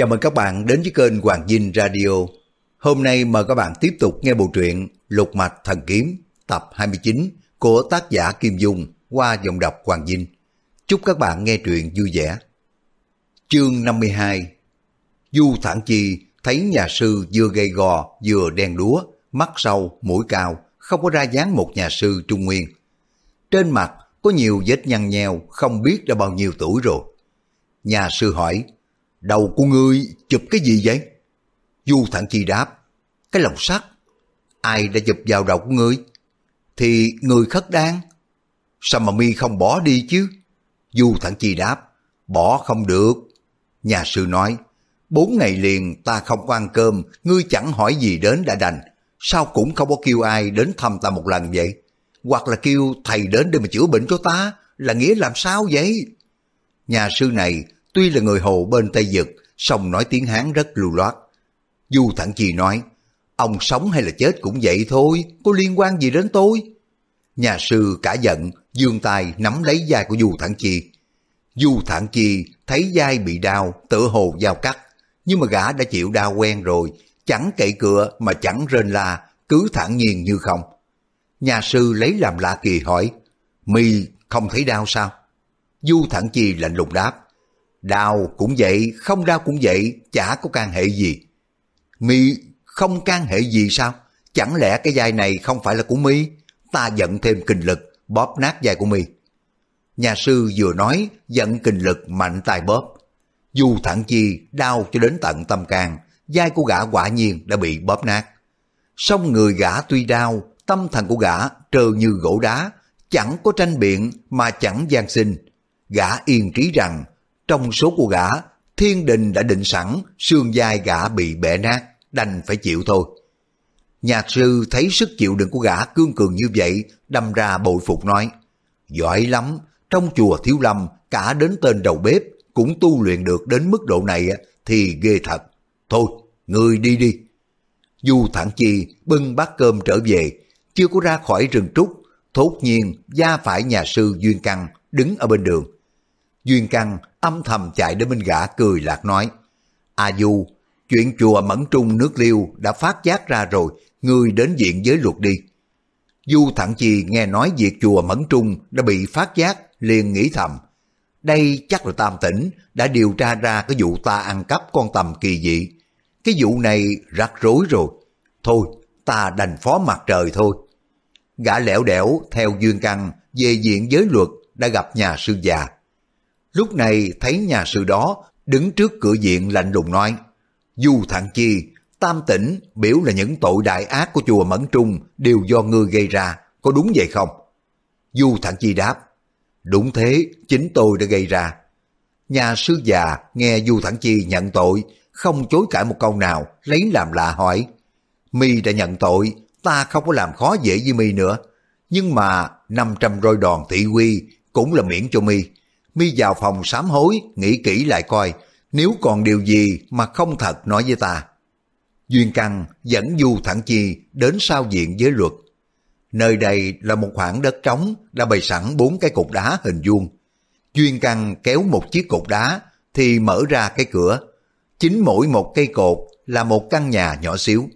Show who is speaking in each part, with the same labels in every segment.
Speaker 1: Chào mừng các bạn đến với kênh Hoàng Dinh Radio. Hôm nay mời các bạn tiếp tục nghe bộ truyện Lục Mạch Thần Kiếm tập 29 của tác giả Kim Dung qua giọng đọc Hoàng Dinh. Chúc các bạn nghe truyện vui vẻ. Chương 52 Du Thản Chi thấy nhà sư vừa gầy gò vừa đen đúa, mắt sâu, mũi cao, không có ra dáng một nhà sư Trung Nguyên. Trên mặt có nhiều vết nhăn nheo không biết đã bao nhiêu tuổi rồi. Nhà sư hỏi, đầu của ngươi chụp cái gì vậy? Du Thản Chi đáp, cái lồng sắt. Ai đã chụp vào đầu của ngươi? Thì người khất đan. Sao mà mi không bỏ đi chứ? Du Thản Chi đáp, bỏ không được. Nhà sư nói, bốn ngày liền ta không có ăn cơm, ngươi chẳng hỏi gì đến đã đành. Sao cũng không có kêu ai đến thăm ta một lần vậy? Hoặc là kêu thầy đến để mà chữa bệnh cho ta, là nghĩa làm sao vậy? Nhà sư này tuy là người hồ bên Tây Dực, song nói tiếng Hán rất lưu loát. Du Thẳng Chi nói, ông sống hay là chết cũng vậy thôi, có liên quan gì đến tôi? Nhà sư cả giận, dương tay nắm lấy vai của Du Thẳng Chi. Du Thẳng Chi thấy vai bị đau, tựa hồ dao cắt, nhưng mà gã đã chịu đau quen rồi, chẳng cậy cửa mà chẳng rên la, cứ thản nhiên như không. Nhà sư lấy làm lạ kỳ hỏi, mi không thấy đau sao? Du Thẳng Chi lạnh lùng đáp, đau cũng vậy, không đau cũng vậy, chả có can hệ gì. Mi không can hệ gì sao? Chẳng lẽ cái vai này không phải là của mi? Ta giận thêm kinh lực, bóp nát vai của mi. Nhà sư vừa nói, giận kinh lực mạnh tay bóp. dù Thẳng Chi đau cho đến tận tâm can, vai của gã quả nhiên đã bị bóp nát. Song người gã tuy đau, tâm thần của gã trơ như gỗ đá, chẳng có tranh biện mà chẳng gian sinh. Gã yên trí rằng, trong số của gã, thiên đình đã định sẵn, xương vai gã bị bẻ nát, đành phải chịu thôi. Nhạc sư thấy sức chịu đựng của gã cương cường như vậy, đâm ra bội phục nói, giỏi lắm, trong chùa Thiếu Lâm, cả đến tên đầu bếp cũng tu luyện được đến mức độ này thì ghê thật. Thôi, người đi đi. Du Thản Chi bưng bát cơm trở về, chưa có ra khỏi rừng trúc, thốt nhiên gia phải nhà sư Duyên Căng đứng ở bên đường. Duyên Căng âm thầm chạy đến bên gã cười lạc nói, A Du, chuyện chùa Mẫn Trung nước liêu đã phát giác ra rồi, ngươi đến diện giới luật đi. Du Thẳng Chi nghe nói việc chùa Mẫn Trung đã bị phát giác, liền nghĩ thầm, đây chắc là Tam Tỉnh đã điều tra ra cái vụ ta ăn cắp con tầm kỳ dị. Cái vụ này rắc rối rồi. Thôi, ta đành phó mặt trời thôi. Gã lẻo đẻo theo duyên căn về diện giới luật đã gặp nhà sư già. Lúc này thấy nhà sư đó đứng trước cửa diện lạnh lùng nói Du thản Chi, Tam Tỉnh biểu là những tội đại ác của chùa Mẫn Trung đều do ngươi gây ra, có đúng vậy không? Du thản Chi đáp Đúng thế, chính tôi đã gây ra. Nhà sư già nghe Du thản Chi nhận tội, không chối cãi một câu nào, lấy làm lạ hỏi. Mi đã nhận tội, ta không có làm khó dễ với Mi nữa. Nhưng mà 500 roi đòn thị quy cũng là miễn cho Mi. Mi vào phòng sám hối, nghĩ kỹ lại coi, nếu còn điều gì mà không thật nói với ta. Duyên Căn dẫn Du Thẳng Chi đến sau diện với luật. Nơi đây là một khoảng đất trống đã bày sẵn bốn cái cục đá hình vuông. Duyên Căn kéo một chiếc cột đá thì mở ra cái cửa. Chính mỗi một cây cột là một căn nhà nhỏ xíu.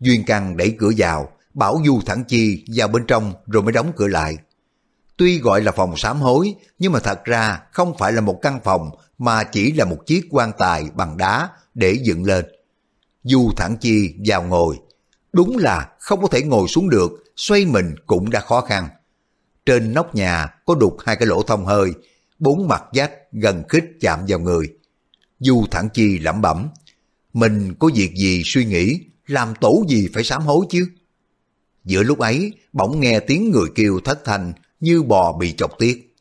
Speaker 1: Duyên Căn đẩy cửa vào, bảo Du Thẳng Chi vào bên trong rồi mới đóng cửa lại. Tuy gọi là phòng sám hối, nhưng mà thật ra không phải là một căn phòng mà chỉ là một chiếc quan tài bằng đá để dựng lên. Du Thẳng Chi vào ngồi. Đúng là không có thể ngồi xuống được, xoay mình cũng đã khó khăn. Trên nóc nhà có đục hai cái lỗ thông hơi, bốn mặt vách gần khít chạm vào người. Du Thẳng Chi lẩm bẩm, mình có việc gì suy nghĩ, làm tổ gì phải sám hối chứ? Giữa lúc ấy, bỗng nghe tiếng người kêu thất thanh như bò bị chọc tiết.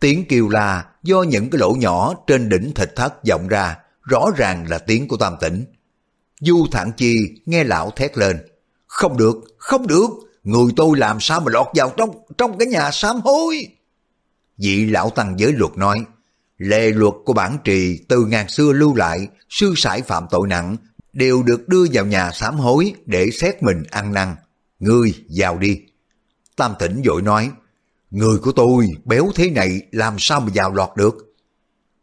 Speaker 1: Tiếng kêu là do những cái lỗ nhỏ trên đỉnh thịt thất vọng ra, rõ ràng là tiếng của Tam Tỉnh. Du Thản Chi nghe lão thét lên, không được, không được, người tôi làm sao mà lọt vào trong trong cái nhà sám hối. Vị lão tăng giới luật nói, lệ luật của bản trì từ ngàn xưa lưu lại, sư sải phạm tội nặng, đều được đưa vào nhà sám hối để xét mình ăn năn. Ngươi vào đi. Tam tỉnh vội nói, người của tôi béo thế này làm sao mà vào lọt được.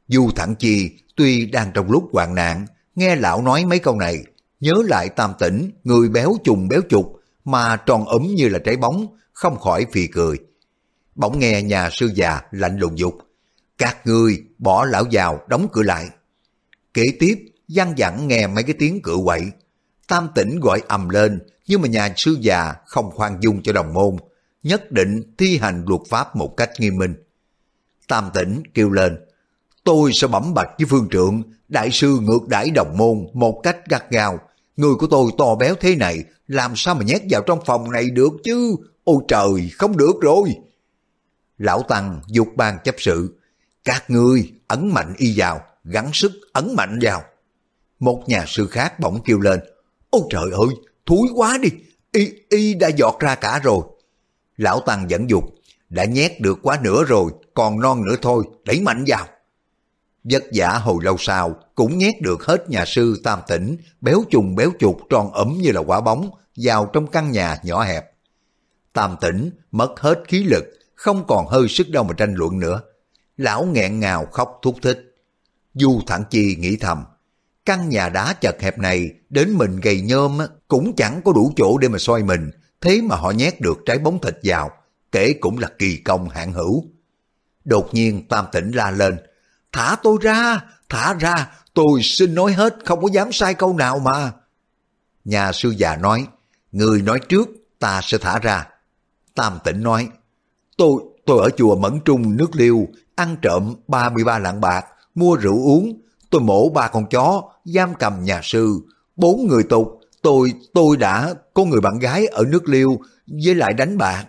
Speaker 1: Du Thẳng Chi tuy đang trong lúc hoạn nạn, nghe lão nói mấy câu này, nhớ lại tam tỉnh, người béo trùng béo trục, mà tròn ấm như là trái bóng, không khỏi phì cười. Bỗng nghe nhà sư già lạnh lùng dục, các người bỏ lão vào đóng cửa lại. Kế tiếp, gian dặn nghe mấy cái tiếng cửa quậy. Tam tỉnh gọi ầm lên, nhưng mà nhà sư già không khoan dung cho đồng môn, nhất định thi hành luật pháp một cách nghiêm minh. Tam tỉnh kêu lên, tôi sẽ bẩm bạch với phương trượng, đại sư ngược đãi đồng môn một cách gắt gao. Người của tôi to béo thế này, làm sao mà nhét vào trong phòng này được chứ? Ôi trời, không được rồi. Lão Tăng dục ban chấp sự, các ngươi ấn mạnh y vào, gắng sức ấn mạnh vào. Một nhà sư khác bỗng kêu lên, ôi trời ơi, thúi quá đi, y, y đã giọt ra cả rồi. Lão Tăng dẫn dục, đã nhét được quá nửa rồi, còn non nữa thôi, đẩy mạnh vào. Vất giả hồi lâu sau cũng nhét được hết nhà sư tam tỉnh, béo trùng béo chuột tròn ấm như là quả bóng, vào trong căn nhà nhỏ hẹp. Tam tỉnh mất hết khí lực, không còn hơi sức đâu mà tranh luận nữa. Lão nghẹn ngào khóc thúc thích. Du Thẳng Chi nghĩ thầm, căn nhà đá chật hẹp này đến mình gầy nhôm cũng chẳng có đủ chỗ để mà xoay mình, thế mà họ nhét được trái bóng thịt vào, kể cũng là kỳ công hạng hữu. Đột nhiên Tam Tỉnh la lên, thả tôi ra, thả ra, tôi xin nói hết, không có dám sai câu nào mà. Nhà sư già nói, người nói trước, ta sẽ thả ra. Tam Tỉnh nói, tôi, tôi ở chùa Mẫn Trung nước liêu, ăn trộm 33 lạng bạc, mua rượu uống, tôi mổ ba con chó, giam cầm nhà sư, bốn người tục, tôi, tôi đã có người bạn gái ở nước liêu với lại đánh bạc.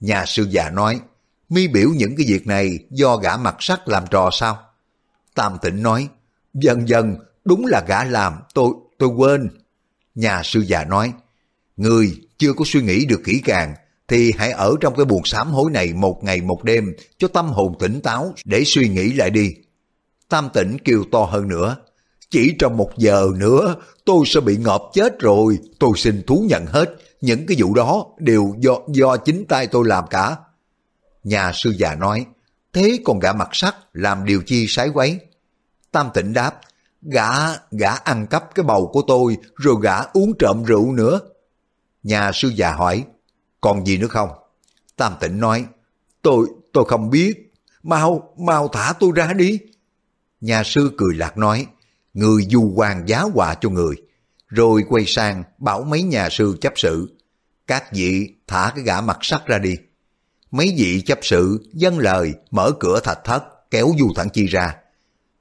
Speaker 1: Nhà sư già nói, mi biểu những cái việc này do gã mặt sắt làm trò sao? Tam tịnh nói, dần dần, đúng là gã làm, tôi, tôi quên. Nhà sư già nói, người chưa có suy nghĩ được kỹ càng, thì hãy ở trong cái buồn sám hối này một ngày một đêm cho tâm hồn tỉnh táo để suy nghĩ lại đi. Tam tỉnh kêu to hơn nữa. Chỉ trong một giờ nữa tôi sẽ bị ngợp chết rồi. Tôi xin thú nhận hết. Những cái vụ đó đều do do chính tay tôi làm cả. Nhà sư già nói. Thế còn gã mặt sắt làm điều chi sái quấy? Tam tỉnh đáp. Gã, gã ăn cắp cái bầu của tôi rồi gã uống trộm rượu nữa. Nhà sư già hỏi. Còn gì nữa không? Tam tỉnh nói. Tôi, tôi không biết. Mau, mau thả tôi ra đi. Nhà sư cười lạc nói, người du quan giá họa cho người. Rồi quay sang bảo mấy nhà sư chấp sự, các vị thả cái gã mặt sắt ra đi. Mấy vị chấp sự dân lời mở cửa thạch thất kéo Du Thẳng Chi ra.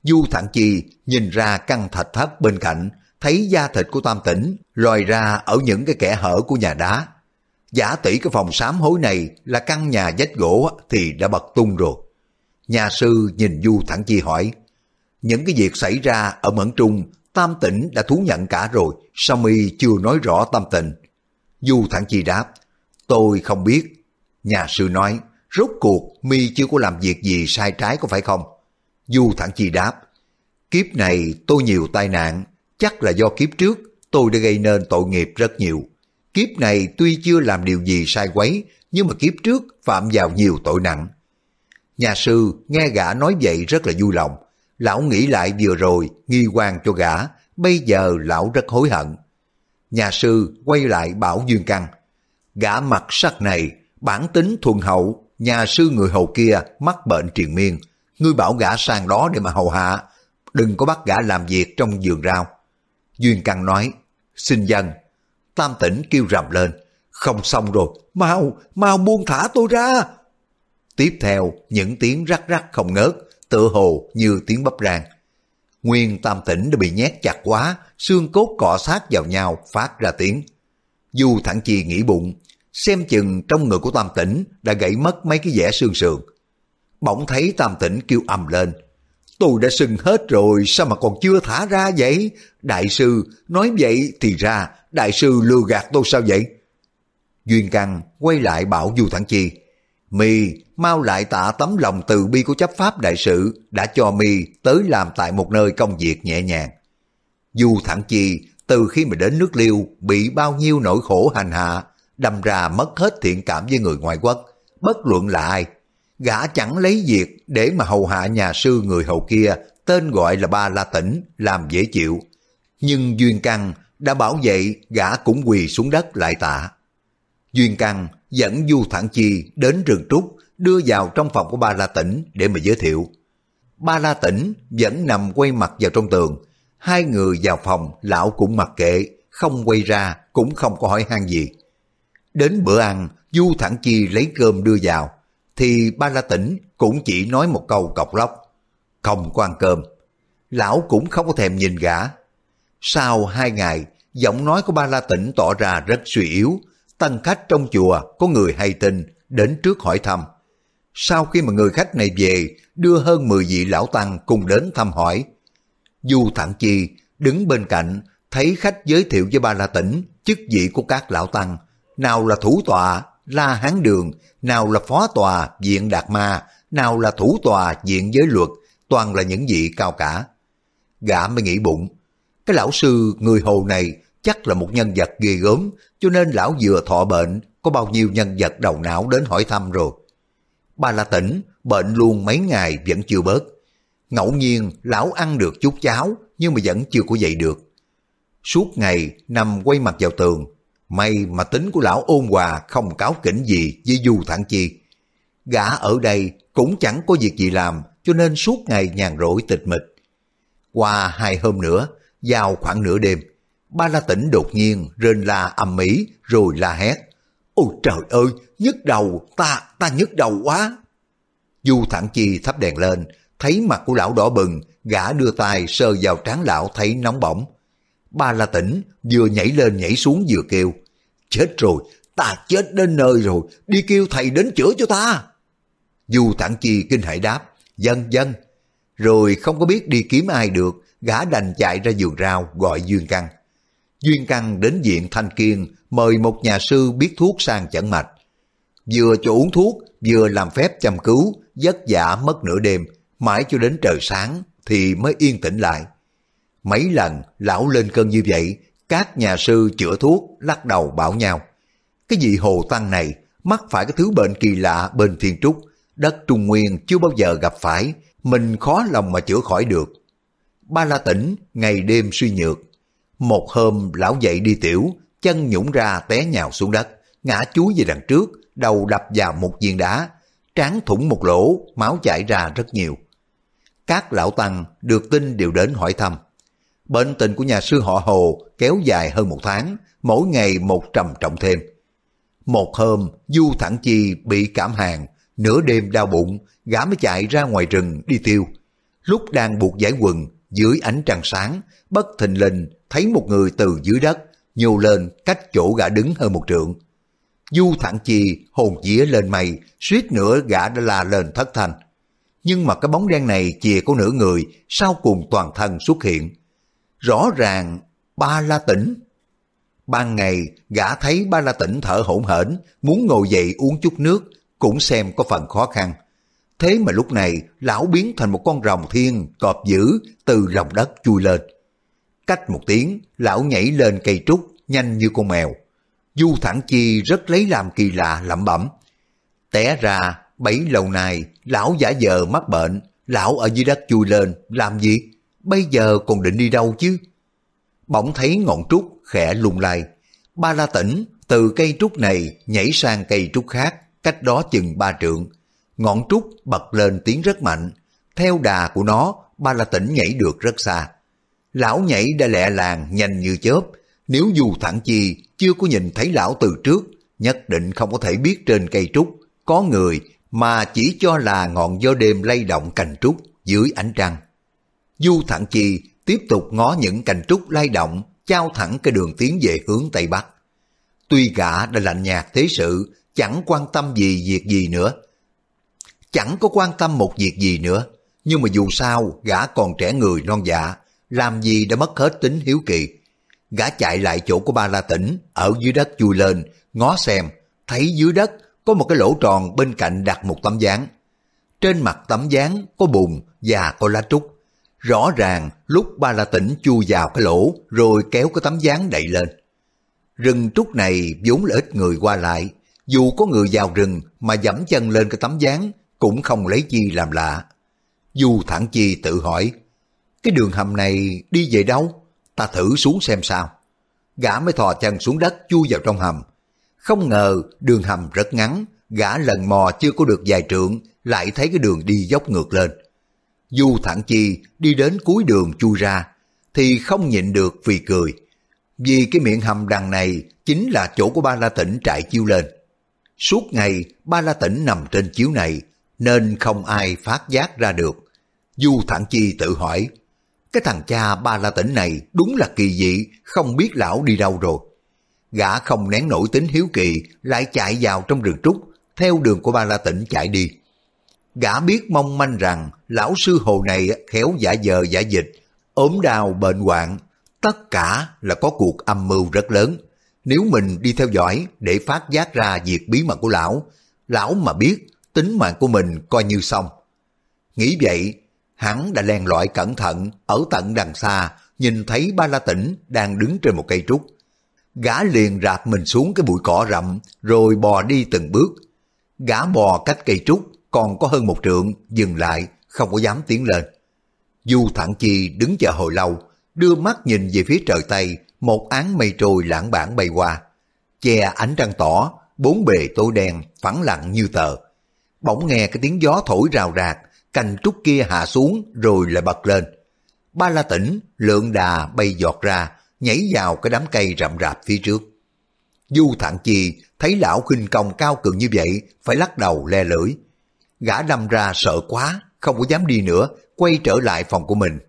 Speaker 1: Du Thẳng Chi nhìn ra căn thạch thất bên cạnh, thấy da thịt của Tam Tỉnh lòi ra ở những cái kẻ hở của nhà đá. Giả tỷ cái phòng sám hối này là căn nhà vách gỗ thì đã bật tung rồi. Nhà sư nhìn Du Thẳng Chi hỏi, những cái việc xảy ra ở Mẫn Trung, Tam Tỉnh đã thú nhận cả rồi, sao mi chưa nói rõ tâm tình? Du Thẳng Chi đáp, tôi không biết. Nhà sư nói, rốt cuộc mi chưa có làm việc gì sai trái có phải không? Du Thẳng Chi đáp, kiếp này tôi nhiều tai nạn, chắc là do kiếp trước tôi đã gây nên tội nghiệp rất nhiều. Kiếp này tuy chưa làm điều gì sai quấy, nhưng mà kiếp trước phạm vào nhiều tội nặng. Nhà sư nghe gã nói vậy rất là vui lòng, Lão nghĩ lại vừa rồi, nghi quan cho gã, bây giờ lão rất hối hận. Nhà sư quay lại bảo Dương Căn. Gã mặt sắc này, bản tính thuần hậu, nhà sư người hầu kia mắc bệnh triền miên. Ngươi bảo gã sang đó để mà hầu hạ, đừng có bắt gã làm việc trong vườn rau. Duyên Căn nói, xin dân. Tam tỉnh kêu rầm lên, không xong rồi, mau, mau buông thả tôi ra. Tiếp theo, những tiếng rắc rắc không ngớt, tự hồ như tiếng bắp rang. Nguyên tam tỉnh đã bị nhét chặt quá, xương cốt cọ sát vào nhau phát ra tiếng. Du thẳng chi nghĩ bụng, xem chừng trong người của tam tỉnh đã gãy mất mấy cái vẻ xương sườn. Bỗng thấy tam tỉnh kêu ầm lên. Tôi đã sưng hết rồi, sao mà còn chưa thả ra vậy? Đại sư, nói vậy thì ra, đại sư lừa gạt tôi sao vậy? Duyên Căng quay lại bảo Du Thẳng Chi, mi mau lại tạ tấm lòng từ bi của chấp pháp đại sự đã cho mi tới làm tại một nơi công việc nhẹ nhàng. Dù thẳng chi, từ khi mà đến nước liêu bị bao nhiêu nỗi khổ hành hạ, đâm ra mất hết thiện cảm với người ngoại quốc, bất luận là ai. Gã chẳng lấy việc để mà hầu hạ nhà sư người hầu kia tên gọi là ba la tỉnh làm dễ chịu. Nhưng Duyên Căn đã bảo vệ gã cũng quỳ xuống đất lại tạ. Duyên Căn dẫn Du Thản Chi đến rừng trúc đưa vào trong phòng của ba la tỉnh để mà giới thiệu. Ba la tỉnh vẫn nằm quay mặt vào trong tường. Hai người vào phòng lão cũng mặc kệ, không quay ra cũng không có hỏi han gì. Đến bữa ăn, Du Thản Chi lấy cơm đưa vào, thì ba la tỉnh cũng chỉ nói một câu cọc lóc. Không có ăn cơm. Lão cũng không có thèm nhìn gã. Sau hai ngày, giọng nói của ba la tỉnh tỏ ra rất suy yếu. Tân khách trong chùa có người hay tin, đến trước hỏi thăm. Sau khi mà người khách này về, đưa hơn 10 vị lão tăng cùng đến thăm hỏi. Du Thẳng Chi đứng bên cạnh, thấy khách giới thiệu với ba la tỉnh chức vị của các lão tăng, nào là thủ tọa, la hán đường, nào là phó tòa, viện đạt ma, nào là thủ tòa, viện giới luật, toàn là những vị cao cả. Gã mới nghĩ bụng, cái lão sư người hồ này chắc là một nhân vật ghê gớm, cho nên lão vừa thọ bệnh, có bao nhiêu nhân vật đầu não đến hỏi thăm rồi. Ba la tỉnh, bệnh luôn mấy ngày vẫn chưa bớt. Ngẫu nhiên lão ăn được chút cháo, nhưng mà vẫn chưa có dậy được. Suốt ngày nằm quay mặt vào tường, may mà tính của lão ôn hòa không cáo kỉnh gì với Du Thản Chi. Gã ở đây cũng chẳng có việc gì làm, cho nên suốt ngày nhàn rỗi tịch mịch. Qua hai hôm nữa, vào khoảng nửa đêm, ba la tỉnh đột nhiên rên la âm mỹ rồi la hét. Ôi trời ơi, nhức đầu, ta, ta nhức đầu quá. Du Thản Chi thắp đèn lên, thấy mặt của lão đỏ bừng, gã đưa tay sờ vào trán lão thấy nóng bỏng. Ba la tỉnh vừa nhảy lên nhảy xuống vừa kêu. Chết rồi, ta chết đến nơi rồi, đi kêu thầy đến chữa cho ta. Du Thản Chi kinh hãi đáp, dân dân. Rồi không có biết đi kiếm ai được, gã đành chạy ra vườn rau gọi Duyên Căn. Duyên Căn đến viện Thanh Kiên mời một nhà sư biết thuốc sang chẩn mạch. Vừa cho uống thuốc, vừa làm phép chăm cứu, giấc giả mất nửa đêm, mãi cho đến trời sáng thì mới yên tĩnh lại. Mấy lần lão lên cơn như vậy, các nhà sư chữa thuốc lắc đầu bảo nhau. Cái gì hồ tăng này mắc phải cái thứ bệnh kỳ lạ bên thiên trúc, đất Trung Nguyên chưa bao giờ gặp phải, mình khó lòng mà chữa khỏi được. Ba la tỉnh, ngày đêm suy nhược. Một hôm lão dậy đi tiểu, chân nhũng ra té nhào xuống đất, ngã chuối về đằng trước, đầu đập vào một viên đá, trán thủng một lỗ, máu chảy ra rất nhiều. Các lão tăng được tin đều đến hỏi thăm. Bệnh tình của nhà sư họ Hồ kéo dài hơn một tháng, mỗi ngày một trầm trọng thêm. Một hôm, Du Thẳng Chi bị cảm hàng, nửa đêm đau bụng, gã mới chạy ra ngoài rừng đi tiêu. Lúc đang buộc giải quần, dưới ánh trăng sáng, bất thình lình thấy một người từ dưới đất nhô lên cách chỗ gã đứng hơn một trượng. Du Thẳng Chi hồn dĩa lên mây, suýt nữa gã đã la lên thất thanh. Nhưng mà cái bóng đen này chìa có nửa người, sau cùng toàn thân xuất hiện. Rõ ràng, ba la tỉnh. Ban ngày, gã thấy ba la tỉnh thở hổn hển, muốn ngồi dậy uống chút nước, cũng xem có phần khó khăn. Thế mà lúc này, lão biến thành một con rồng thiên, cọp dữ, từ lòng đất chui lên. Cách một tiếng, lão nhảy lên cây trúc, nhanh như con mèo. Du Thẳng Chi rất lấy làm kỳ lạ lẩm bẩm. Té ra, bấy lâu nay, lão giả vờ mắc bệnh, lão ở dưới đất chui lên, làm gì? Bây giờ còn định đi đâu chứ? Bỗng thấy ngọn trúc khẽ lung lay. Ba la tỉnh từ cây trúc này nhảy sang cây trúc khác, cách đó chừng ba trượng. Ngọn trúc bật lên tiếng rất mạnh. Theo đà của nó, ba la tỉnh nhảy được rất xa. Lão nhảy đã lẹ làng nhanh như chớp. Nếu dù thẳng chi chưa có nhìn thấy lão từ trước, nhất định không có thể biết trên cây trúc có người mà chỉ cho là ngọn gió đêm lay động cành trúc dưới ánh trăng. Du Thẳng Chi tiếp tục ngó những cành trúc lay động, trao thẳng cái đường tiến về hướng Tây Bắc. Tuy gã đã lạnh nhạt thế sự, chẳng quan tâm gì việc gì nữa. Chẳng có quan tâm một việc gì nữa, nhưng mà dù sao gã còn trẻ người non dạ, làm gì đã mất hết tính hiếu kỳ. Gã chạy lại chỗ của ba la tỉnh, ở dưới đất chui lên, ngó xem, thấy dưới đất có một cái lỗ tròn bên cạnh đặt một tấm dáng. Trên mặt tấm dáng có bùn và có lá trúc. Rõ ràng lúc ba la tỉnh chui vào cái lỗ rồi kéo cái tấm dáng đậy lên. Rừng trúc này vốn là ít người qua lại. Dù có người vào rừng mà dẫm chân lên cái tấm dáng cũng không lấy chi làm lạ. Du Thẳng Chi tự hỏi, cái đường hầm này đi về đâu? Ta thử xuống xem sao. Gã mới thò chân xuống đất chui vào trong hầm. Không ngờ đường hầm rất ngắn, gã lần mò chưa có được vài trượng, lại thấy cái đường đi dốc ngược lên. Du Thẳng Chi đi đến cuối đường chui ra, thì không nhịn được vì cười. Vì cái miệng hầm đằng này chính là chỗ của ba la tỉnh trại chiêu lên. Suốt ngày ba la tỉnh nằm trên chiếu này nên không ai phát giác ra được. Du Thẳng Chi tự hỏi, cái thằng cha ba la tỉnh này đúng là kỳ dị, không biết lão đi đâu rồi. Gã không nén nổi tính hiếu kỳ, lại chạy vào trong rừng trúc, theo đường của ba la tỉnh chạy đi. Gã biết mong manh rằng lão sư hồ này khéo giả dờ giả dịch, ốm đau bệnh hoạn, tất cả là có cuộc âm mưu rất lớn. Nếu mình đi theo dõi để phát giác ra việc bí mật của lão, lão mà biết tính mạng của mình coi như xong. Nghĩ vậy, hắn đã len lỏi cẩn thận ở tận đằng xa, nhìn thấy ba la tỉnh đang đứng trên một cây trúc. Gã liền rạp mình xuống cái bụi cỏ rậm, rồi bò đi từng bước. Gã bò cách cây trúc, còn có hơn một trượng, dừng lại, không có dám tiến lên. Du Thẳng Chi đứng chờ hồi lâu, đưa mắt nhìn về phía trời Tây, một án mây trôi lãng bản bay qua. Che ánh trăng tỏ, bốn bề tối đen, phẳng lặng như tờ. Bỗng nghe cái tiếng gió thổi rào rạc, cành trúc kia hạ xuống rồi lại bật lên. Ba la tỉnh, lượng đà bay giọt ra, nhảy vào cái đám cây rậm rạp phía trước. Du Thẳng Chi thấy lão khinh công cao cường như vậy, phải lắc đầu le lưỡi. Gã đâm ra sợ quá, không có dám đi nữa, quay trở lại phòng của mình.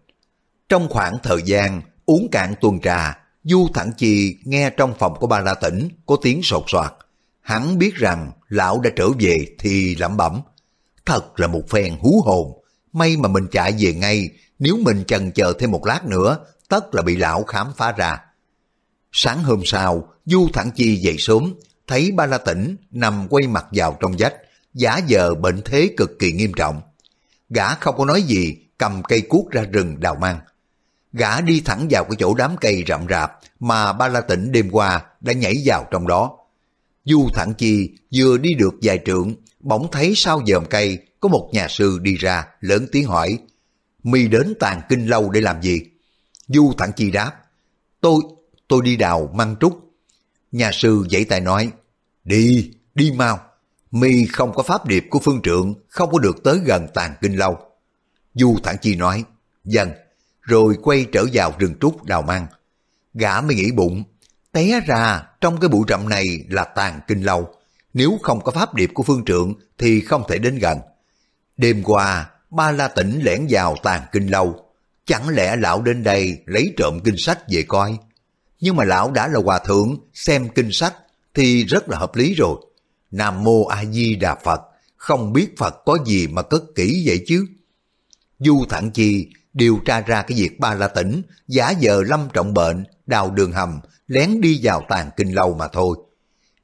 Speaker 1: Trong khoảng thời gian uống cạn tuần trà, Du Thẳng Chi nghe trong phòng của ba la tỉnh có tiếng sột soạt. Hắn biết rằng lão đã trở về thì lẩm bẩm. Thật là một phen hú hồn, may mà mình chạy về ngay, nếu mình chần chờ thêm một lát nữa, tất là bị lão khám phá ra. Sáng hôm sau, Du Thẳng Chi dậy sớm, thấy ba la tỉnh nằm quay mặt vào trong vách, giả vờ bệnh thế cực kỳ nghiêm trọng. Gã không có nói gì, cầm cây cuốc ra rừng đào mang. Gã đi thẳng vào cái chỗ đám cây rậm rạp mà ba la tỉnh đêm qua đã nhảy vào trong đó. Du thẳng chi vừa đi được vài trượng, bỗng thấy sau dòm cây có một nhà sư đi ra, lớn tiếng hỏi, mi đến tàn kinh lâu để làm gì? Du thẳng chi đáp, tôi, tôi đi đào măng trúc. Nhà sư dãy tay nói, đi, đi mau, mi không có pháp điệp của phương trượng, không có được tới gần tàn kinh lâu. Du thẳng chi nói, dần, rồi quay trở vào rừng trúc đào măng. Gã mới nghĩ bụng, té ra trong cái bụi rậm này là tàn kinh lâu, nếu không có pháp điệp của phương trượng thì không thể đến gần. Đêm qua, ba la tỉnh lẻn vào tàn kinh lâu, chẳng lẽ lão đến đây lấy trộm kinh sách về coi? Nhưng mà lão đã là hòa thượng, xem kinh sách thì rất là hợp lý rồi. Nam Mô A Di Đà Phật, không biết Phật có gì mà cất kỹ vậy chứ? Du Thẳng Chi điều tra ra cái việc ba la tỉnh, giả giờ lâm trọng bệnh, đào đường hầm, lén đi vào tàn kinh lâu mà thôi.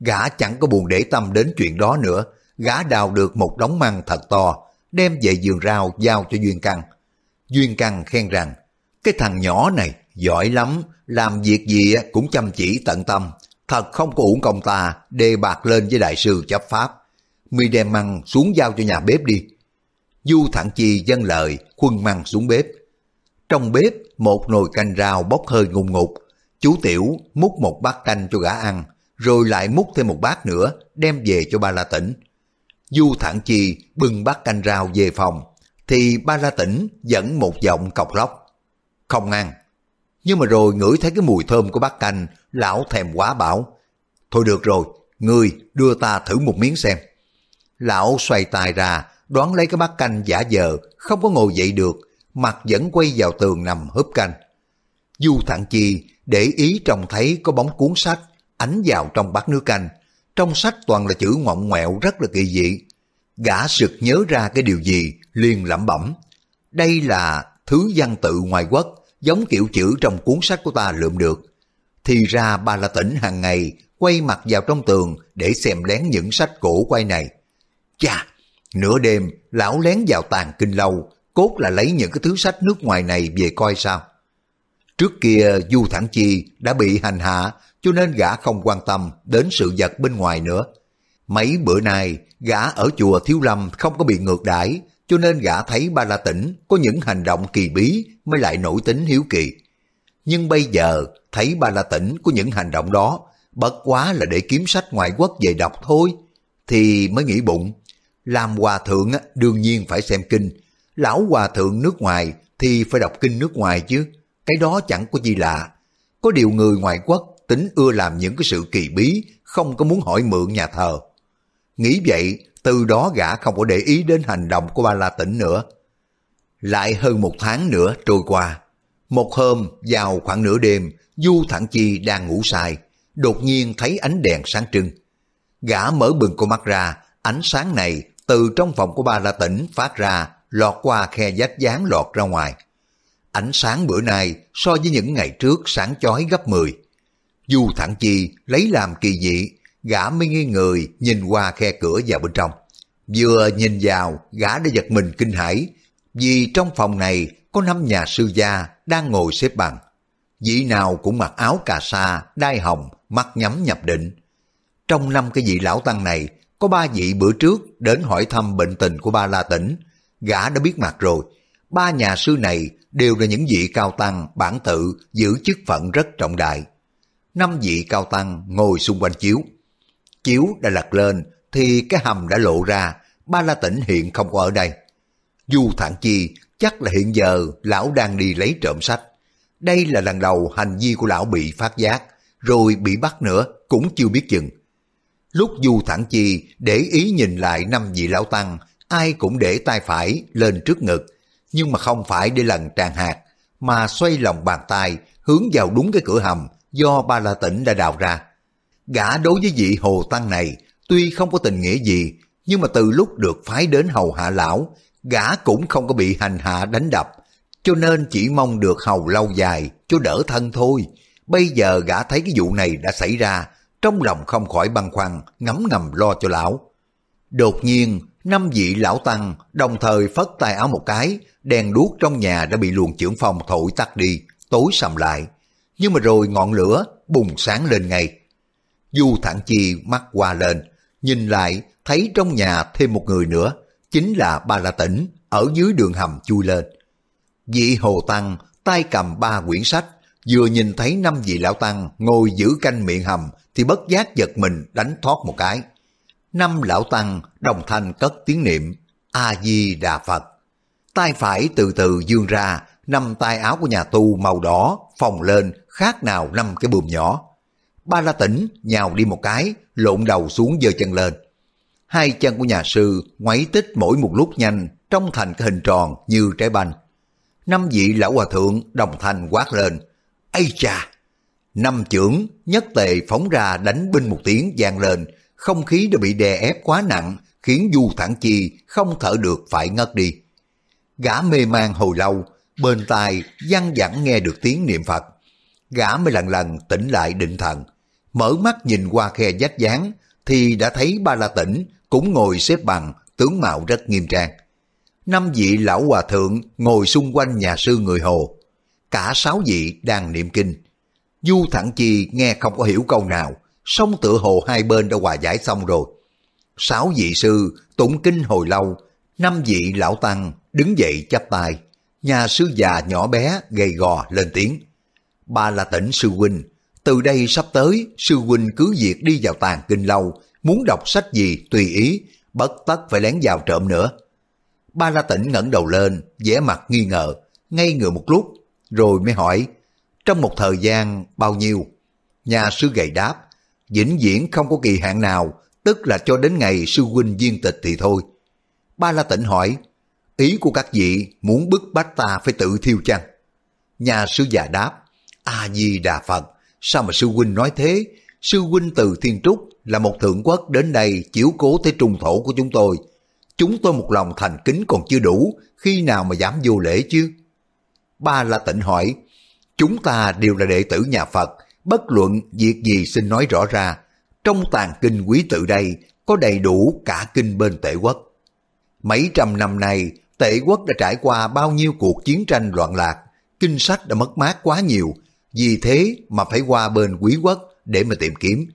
Speaker 1: Gã chẳng có buồn để tâm đến chuyện đó nữa, gã đào được một đống măng thật to, đem về giường rau giao cho Duyên Căng. Duyên Căng khen rằng, cái thằng nhỏ này giỏi lắm, làm việc gì cũng chăm chỉ tận tâm, thật không có uổng công ta đề bạc lên với đại sư chấp pháp. Mi đem măng xuống giao cho nhà bếp đi. Du Thẳng Chi dân lời, khuân măng xuống bếp. Trong bếp, một nồi canh rau bốc hơi ngùng ngục. Chú Tiểu múc một bát canh cho gã ăn, rồi lại múc thêm một bát nữa, đem về cho ba la tỉnh. Du Thẳng Chi bưng bát canh rau về phòng, thì ba la tỉnh dẫn một giọng cọc lóc. Không ăn. Nhưng mà rồi ngửi thấy cái mùi thơm của bát canh, lão thèm quá bảo. Thôi được rồi, ngươi đưa ta thử một miếng xem. Lão xoay tài ra, đoán lấy cái bát canh giả dờ, không có ngồi dậy được, mặt vẫn quay vào tường nằm húp canh. Du Thẳng Chi để ý trông thấy có bóng cuốn sách, ánh vào trong bát nước canh. Trong sách toàn là chữ ngọng ngoẹo rất là kỳ dị. Gã sực nhớ ra cái điều gì, liền lẩm bẩm. Đây là thứ văn tự ngoài quốc, giống kiểu chữ trong cuốn sách của ta lượm được. Thì ra bà là tỉnh hàng ngày quay mặt vào trong tường để xem lén những sách cổ quay này. Chà, nửa đêm lão lén vào tàn kinh lâu, cốt là lấy những cái thứ sách nước ngoài này về coi sao. Trước kia Du Thẳng Chi đã bị hành hạ cho nên gã không quan tâm đến sự vật bên ngoài nữa. Mấy bữa nay, gã ở chùa Thiếu Lâm không có bị ngược đãi, cho nên gã thấy Ba La Tĩnh có những hành động kỳ bí mới lại nổi tính hiếu kỳ. Nhưng bây giờ, thấy Ba La Tĩnh có những hành động đó, bất quá là để kiếm sách ngoại quốc về đọc thôi, thì mới nghĩ bụng. Làm hòa thượng đương nhiên phải xem kinh, lão hòa thượng nước ngoài thì phải đọc kinh nước ngoài chứ, cái đó chẳng có gì lạ. Có điều người ngoại quốc tính ưa làm những cái sự kỳ bí, không có muốn hỏi mượn nhà thờ. Nghĩ vậy, từ đó gã không có để ý đến hành động của ba La tỉnh nữa. Lại hơn một tháng nữa trôi qua. Một hôm, vào khoảng nửa đêm, Du Thẳng Chi đang ngủ say, đột nhiên thấy ánh đèn sáng trưng. Gã mở bừng con mắt ra, ánh sáng này từ trong phòng của ba La tỉnh phát ra, lọt qua khe vách dán lọt ra ngoài. Ánh sáng bữa nay so với những ngày trước sáng chói gấp 10. Du Thẳng Chi lấy làm kỳ dị, gã mới nghi người nhìn qua khe cửa vào bên trong. Vừa nhìn vào, gã đã giật mình kinh hãi, vì trong phòng này có năm nhà sư gia đang ngồi xếp bằng. Vị nào cũng mặc áo cà sa, đai hồng, mắt nhắm nhập định. Trong năm cái vị lão tăng này, có ba vị bữa trước đến hỏi thăm bệnh tình của ba La Tĩnh. Gã đã biết mặt rồi. Ba nhà sư này đều là những vị cao tăng bản tự giữ chức phận rất trọng đại. Năm vị cao tăng ngồi xung quanh chiếu. Chiếu đã lật lên thì cái hầm đã lộ ra, ba la tỉnh hiện không có ở đây. Du thản chi chắc là hiện giờ lão đang đi lấy trộm sách. Đây là lần đầu hành vi của lão bị phát giác, rồi bị bắt nữa cũng chưa biết chừng. Lúc Du thản Chi để ý nhìn lại năm vị lão tăng, ai cũng để tay phải lên trước ngực, nhưng mà không phải để lần tràn hạt, mà xoay lòng bàn tay hướng vào đúng cái cửa hầm do Ba La tỉnh đã đào ra. Gã đối với vị Hồ Tăng này tuy không có tình nghĩa gì, nhưng mà từ lúc được phái đến hầu hạ lão, gã cũng không có bị hành hạ đánh đập, cho nên chỉ mong được hầu lâu dài cho đỡ thân thôi. Bây giờ gã thấy cái vụ này đã xảy ra, trong lòng không khỏi băn khoăn, ngấm ngầm lo cho lão. Đột nhiên, năm vị lão tăng đồng thời phất tay áo một cái, đèn đuốc trong nhà đã bị luồng trưởng phòng thổi tắt đi, tối sầm lại. Nhưng mà rồi ngọn lửa bùng sáng lên ngay. Du thẳng chi mắt qua lên, nhìn lại thấy trong nhà thêm một người nữa, chính là Ba La Tĩnh ở dưới đường hầm chui lên. Vị Hồ Tăng tay cầm ba quyển sách, vừa nhìn thấy năm vị lão tăng ngồi giữ canh miệng hầm thì bất giác giật mình đánh thoát một cái. Năm lão tăng đồng thanh cất tiếng niệm A-di-đà Phật. Tay phải từ từ dương ra, năm tay áo của nhà tu màu đỏ phồng lên khác nào năm cái bùm nhỏ. Ba la tỉnh nhào đi một cái, lộn đầu xuống giơ chân lên. Hai chân của nhà sư ngoáy tích mỗi một lúc nhanh, trong thành cái hình tròn như trái banh. Năm vị lão hòa thượng đồng thanh quát lên. Ây cha! Năm trưởng nhất tề phóng ra đánh binh một tiếng vang lên, không khí đã bị đè ép quá nặng, khiến Du Thản Chi không thở được phải ngất đi. Gã mê man hồi lâu, bên tai văng vẳng nghe được tiếng niệm Phật. Gã mới lần lần tỉnh lại định thần, mở mắt nhìn qua khe vách dáng thì đã thấy ba la tỉnh cũng ngồi xếp bằng, tướng mạo rất nghiêm trang. Năm vị lão hòa thượng ngồi xung quanh nhà sư người Hồ. Cả sáu vị đang niệm kinh. Du Thẳng Chi nghe không có hiểu câu nào, sông tựa hồ hai bên đã hòa giải xong rồi. Sáu vị sư tụng kinh hồi lâu, năm vị lão tăng đứng dậy chắp tay. Nhà sư già nhỏ bé gầy gò lên tiếng. Ba là tỉnh sư huynh, từ đây sắp tới sư huynh cứ việc đi vào tàn kinh lâu, muốn đọc sách gì tùy ý, bất tất phải lén vào trộm nữa. Ba La Tĩnh ngẩng đầu lên, vẻ mặt nghi ngờ, ngây người một lúc, rồi mới hỏi, trong một thời gian bao nhiêu? Nhà sư gầy đáp, vĩnh viễn không có kỳ hạn nào, tức là cho đến ngày sư huynh viên tịch thì thôi. Ba La tịnh hỏi, ý của các vị muốn bức bách ta phải tự thiêu chăng? Nhà sư già đáp, A-di-đà Phật, sao mà sư huynh nói thế? Sư huynh từ Thiên Trúc là một thượng quốc đến đây chiếu cố tới trung thổ của chúng tôi. Chúng tôi một lòng thành kính còn chưa đủ, khi nào mà dám vô lễ chứ? Ba La Tịnh hỏi, chúng ta đều là đệ tử nhà Phật, bất luận việc gì xin nói rõ ra. Trong tàn kinh quý tự đây có đầy đủ cả kinh bên tể quốc. Mấy trăm năm nay, tể quốc đã trải qua bao nhiêu cuộc chiến tranh loạn lạc, kinh sách đã mất mát quá nhiều, vì thế mà phải qua bên quý quốc để mà tìm kiếm.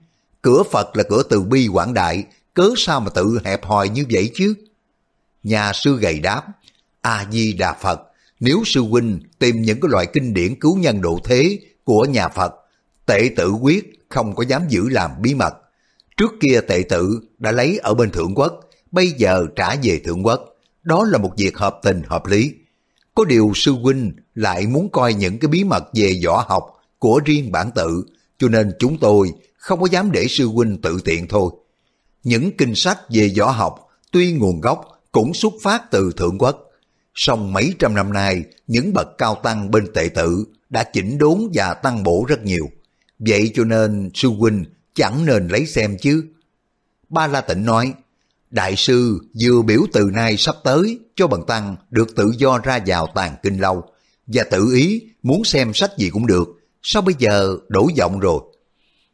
Speaker 1: Cửa Phật là cửa từ bi quảng đại, cớ sao mà tự hẹp hòi như vậy chứ? Nhà sư gầy đáp, A-di-đà Phật, nếu sư huynh tìm những cái loại kinh điển cứu nhân độ thế của nhà Phật, tệ tử quyết không có dám giữ làm bí mật. Trước kia tệ tử đã lấy ở bên Thượng Quốc, bây giờ trả về Thượng Quốc. Đó là một việc hợp tình hợp lý. Có điều sư huynh lại muốn coi những cái bí mật về võ học của riêng bản tự, cho nên chúng tôi không có dám để sư huynh tự tiện thôi. Những kinh sách về võ học tuy nguồn gốc cũng xuất phát từ Thượng Quốc, song mấy trăm năm nay những bậc cao tăng bên tệ tự đã chỉnh đốn và tăng bổ rất nhiều. Vậy cho nên sư huynh chẳng nên lấy xem chứ. Ba La Tịnh nói, Đại sư vừa biểu từ nay sắp tới cho bần tăng được tự do ra vào tàn kinh lâu và tự ý muốn xem sách gì cũng được, sao bây giờ đổi giọng rồi?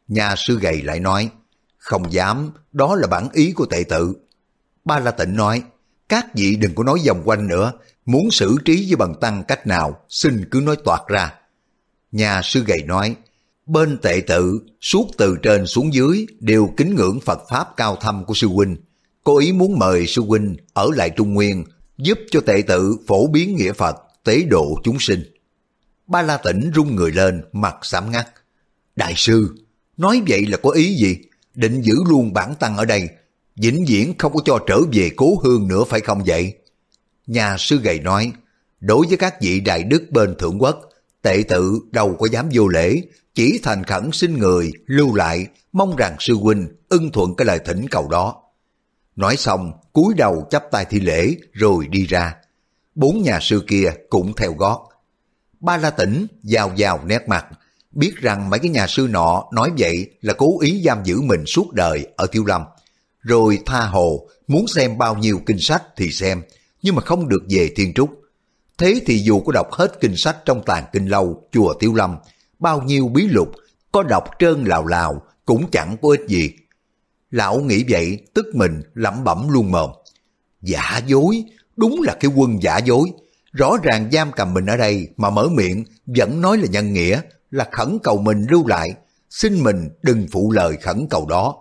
Speaker 1: Nhà sư gầy lại nói, không dám, đó là bản ý của tệ tự. Ba La Tịnh nói, các vị đừng có nói vòng quanh nữa, muốn xử trí với bần tăng cách nào, xin cứ nói toạt ra. Nhà sư gầy nói, bên tệ tự, suốt từ trên xuống dưới đều kính ngưỡng Phật Pháp cao thâm của sư huynh. Cô ý muốn mời sư huynh ở lại Trung Nguyên, giúp cho tệ tự phổ biến nghĩa Phật, tế độ chúng sinh. Ba La Tĩnh rung người lên, mặt sám ngắt. Đại sư, nói vậy là có ý gì? Định giữ luôn bản tăng ở đây, vĩnh viễn không có cho trở về cố hương nữa phải không vậy? Nhà sư gầy nói, đối với các vị đại đức bên thượng quốc, tệ tự đâu có dám vô lễ, chỉ thành khẩn xin người lưu lại, mong rằng sư huynh ưng thuận cái lời thỉnh cầu đó. Nói xong, cúi đầu chắp tay thi lễ rồi đi ra. Bốn nhà sư kia cũng theo gót. Ba La Tĩnh giao giao nét mặt, biết rằng mấy cái nhà sư nọ nói vậy là cố ý giam giữ mình suốt đời ở Tiêu Lâm. Rồi tha hồ, muốn xem bao nhiêu kinh sách thì xem, nhưng mà không được về Thiên Trúc. Thế thì dù có đọc hết kinh sách trong tàn kinh lâu, chùa Tiêu Lâm, bao nhiêu bí lục, có đọc trơn lào lào cũng chẳng có ích gì. Lão nghĩ vậy, tức mình lẩm bẩm luôn mồm. Giả dối, đúng là cái quân giả dối. Rõ ràng giam cầm mình ở đây mà mở miệng vẫn nói là nhân nghĩa, là khẩn cầu mình lưu lại, xin mình đừng phụ lời khẩn cầu đó.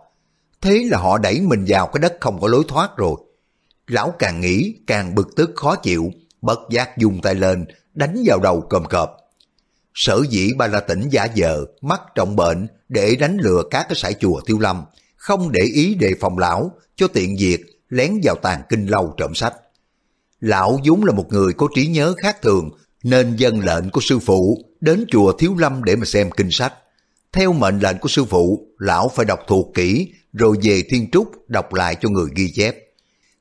Speaker 1: Thế là họ đẩy mình vào cái đất không có lối thoát rồi. Lão càng nghĩ càng bực tức khó chịu, bất giác dùng tay lên, đánh vào đầu cơm cọp. Sở dĩ ba la tỉnh giả vờ, mắc trọng bệnh để đánh lừa các cái sải chùa tiêu lâm, không để ý đề phòng lão, cho tiện việc lén vào tàn kinh lâu trộm sách. Lão vốn là một người có trí nhớ khác thường, nên dân lệnh của sư phụ đến chùa Thiếu Lâm để mà xem kinh sách. Theo mệnh lệnh của sư phụ, lão phải đọc thuộc kỹ rồi về Thiên Trúc đọc lại cho người ghi chép.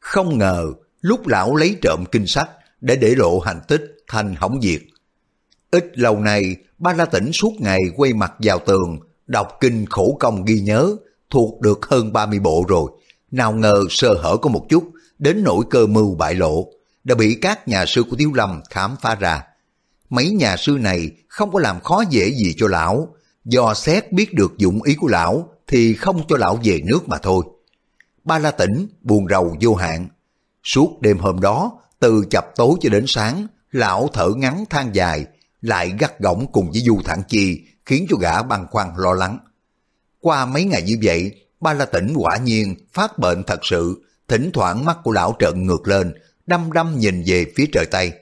Speaker 1: Không ngờ, lúc lão lấy trộm kinh sách để để lộ hành tích thành hỏng diệt. Ít lâu nay, Ba La tỉnh suốt ngày quay mặt vào tường, đọc kinh khổ công ghi nhớ, thuộc được hơn 30 bộ rồi. Nào ngờ sơ hở có một chút, đến nỗi cơ mưu bại lộ, đã bị các nhà sư của Tiếu Lâm khám phá ra. Mấy nhà sư này không có làm khó dễ gì cho lão, do xét biết được dụng ý của lão thì không cho lão về nước mà thôi. Ba La Tĩnh buồn rầu vô hạn. Suốt đêm hôm đó, từ chập tối cho đến sáng, lão thở ngắn than dài, lại gắt gỏng cùng với Du Thản Chi, khiến cho gã băn khoăn lo lắng. Qua mấy ngày như vậy, Ba La Tỉnh quả nhiên phát bệnh thật sự, thỉnh thoảng mắt của lão trợn ngược lên, đăm đăm nhìn về phía trời Tây.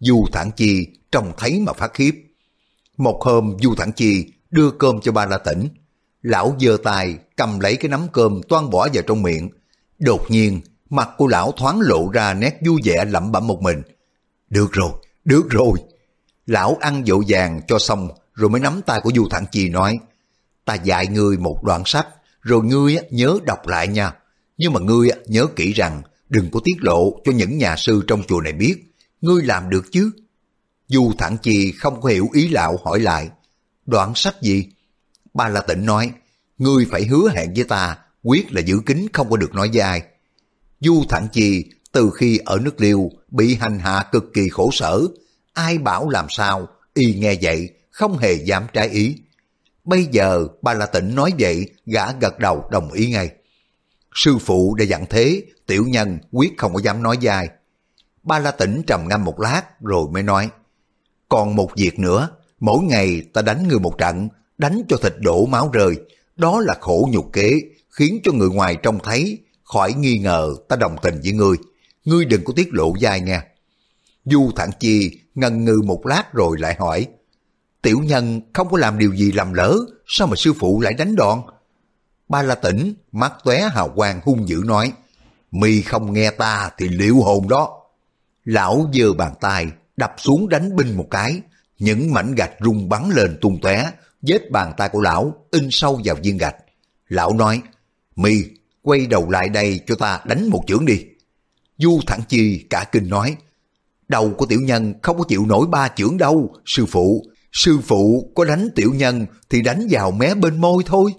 Speaker 1: Du Thản Chi trông thấy mà phát khiếp. Một hôm Du Thản Chi đưa cơm cho Ba La Tỉnh. Lão giơ tay cầm lấy cái nắm cơm toan bỏ vào trong miệng. Đột nhiên, mặt của lão thoáng lộ ra nét vui vẻ lẩm bẩm một mình. Được rồi, được rồi. Lão ăn dỗ vàng cho xong rồi mới nắm tay của Du Thản Chi nói Ta dạy ngươi một đoạn sách rồi ngươi nhớ đọc lại nha. Nhưng mà ngươi nhớ kỹ rằng đừng có tiết lộ cho những nhà sư trong chùa này biết. Ngươi làm được chứ? Du Thản Chi không có hiểu ý lão hỏi lại. Đoạn sách gì? Ba La Tịnh nói, ngươi phải hứa hẹn với ta, quyết là giữ kín không có được nói với ai. Du Thản Chi từ khi ở nước liêu bị hành hạ cực kỳ khổ sở, ai bảo làm sao, y nghe vậy, không hề dám trái ý. Bây giờ ba La Tịnh nói vậy, gã gật đầu đồng ý ngay. Sư phụ đã dặn thế, tiểu nhân quyết không có dám nói dài. Ba La Tĩnh trầm ngâm một lát rồi mới nói, còn một việc nữa, mỗi ngày ta đánh người một trận, đánh cho thịt đổ máu rơi, đó là khổ nhục kế, khiến cho người ngoài trông thấy khỏi nghi ngờ ta đồng tình với ngươi. Ngươi đừng có tiết lộ dai nha. Du Thản Chi ngần ngừ một lát rồi lại hỏi. Tiểu nhân không có làm điều gì làm lỡ, sao mà sư phụ lại đánh đòn? Ba La Tỉnh, mắt tóe hào quang hung dữ nói. Mi không nghe ta thì liệu hồn đó. Lão giơ bàn tay, đập xuống đánh binh một cái. Những mảnh gạch rung bắn lên tung tóe, vết bàn tay của lão in sâu vào viên gạch. Lão nói, Mi, quay đầu lại đây cho ta đánh một chưởng đi. Du Thẳng Chi cả kinh nói, đầu của tiểu nhân không có chịu nổi ba chưởng đâu, sư phụ. Sư phụ có đánh tiểu nhân thì đánh vào mé bên môi thôi.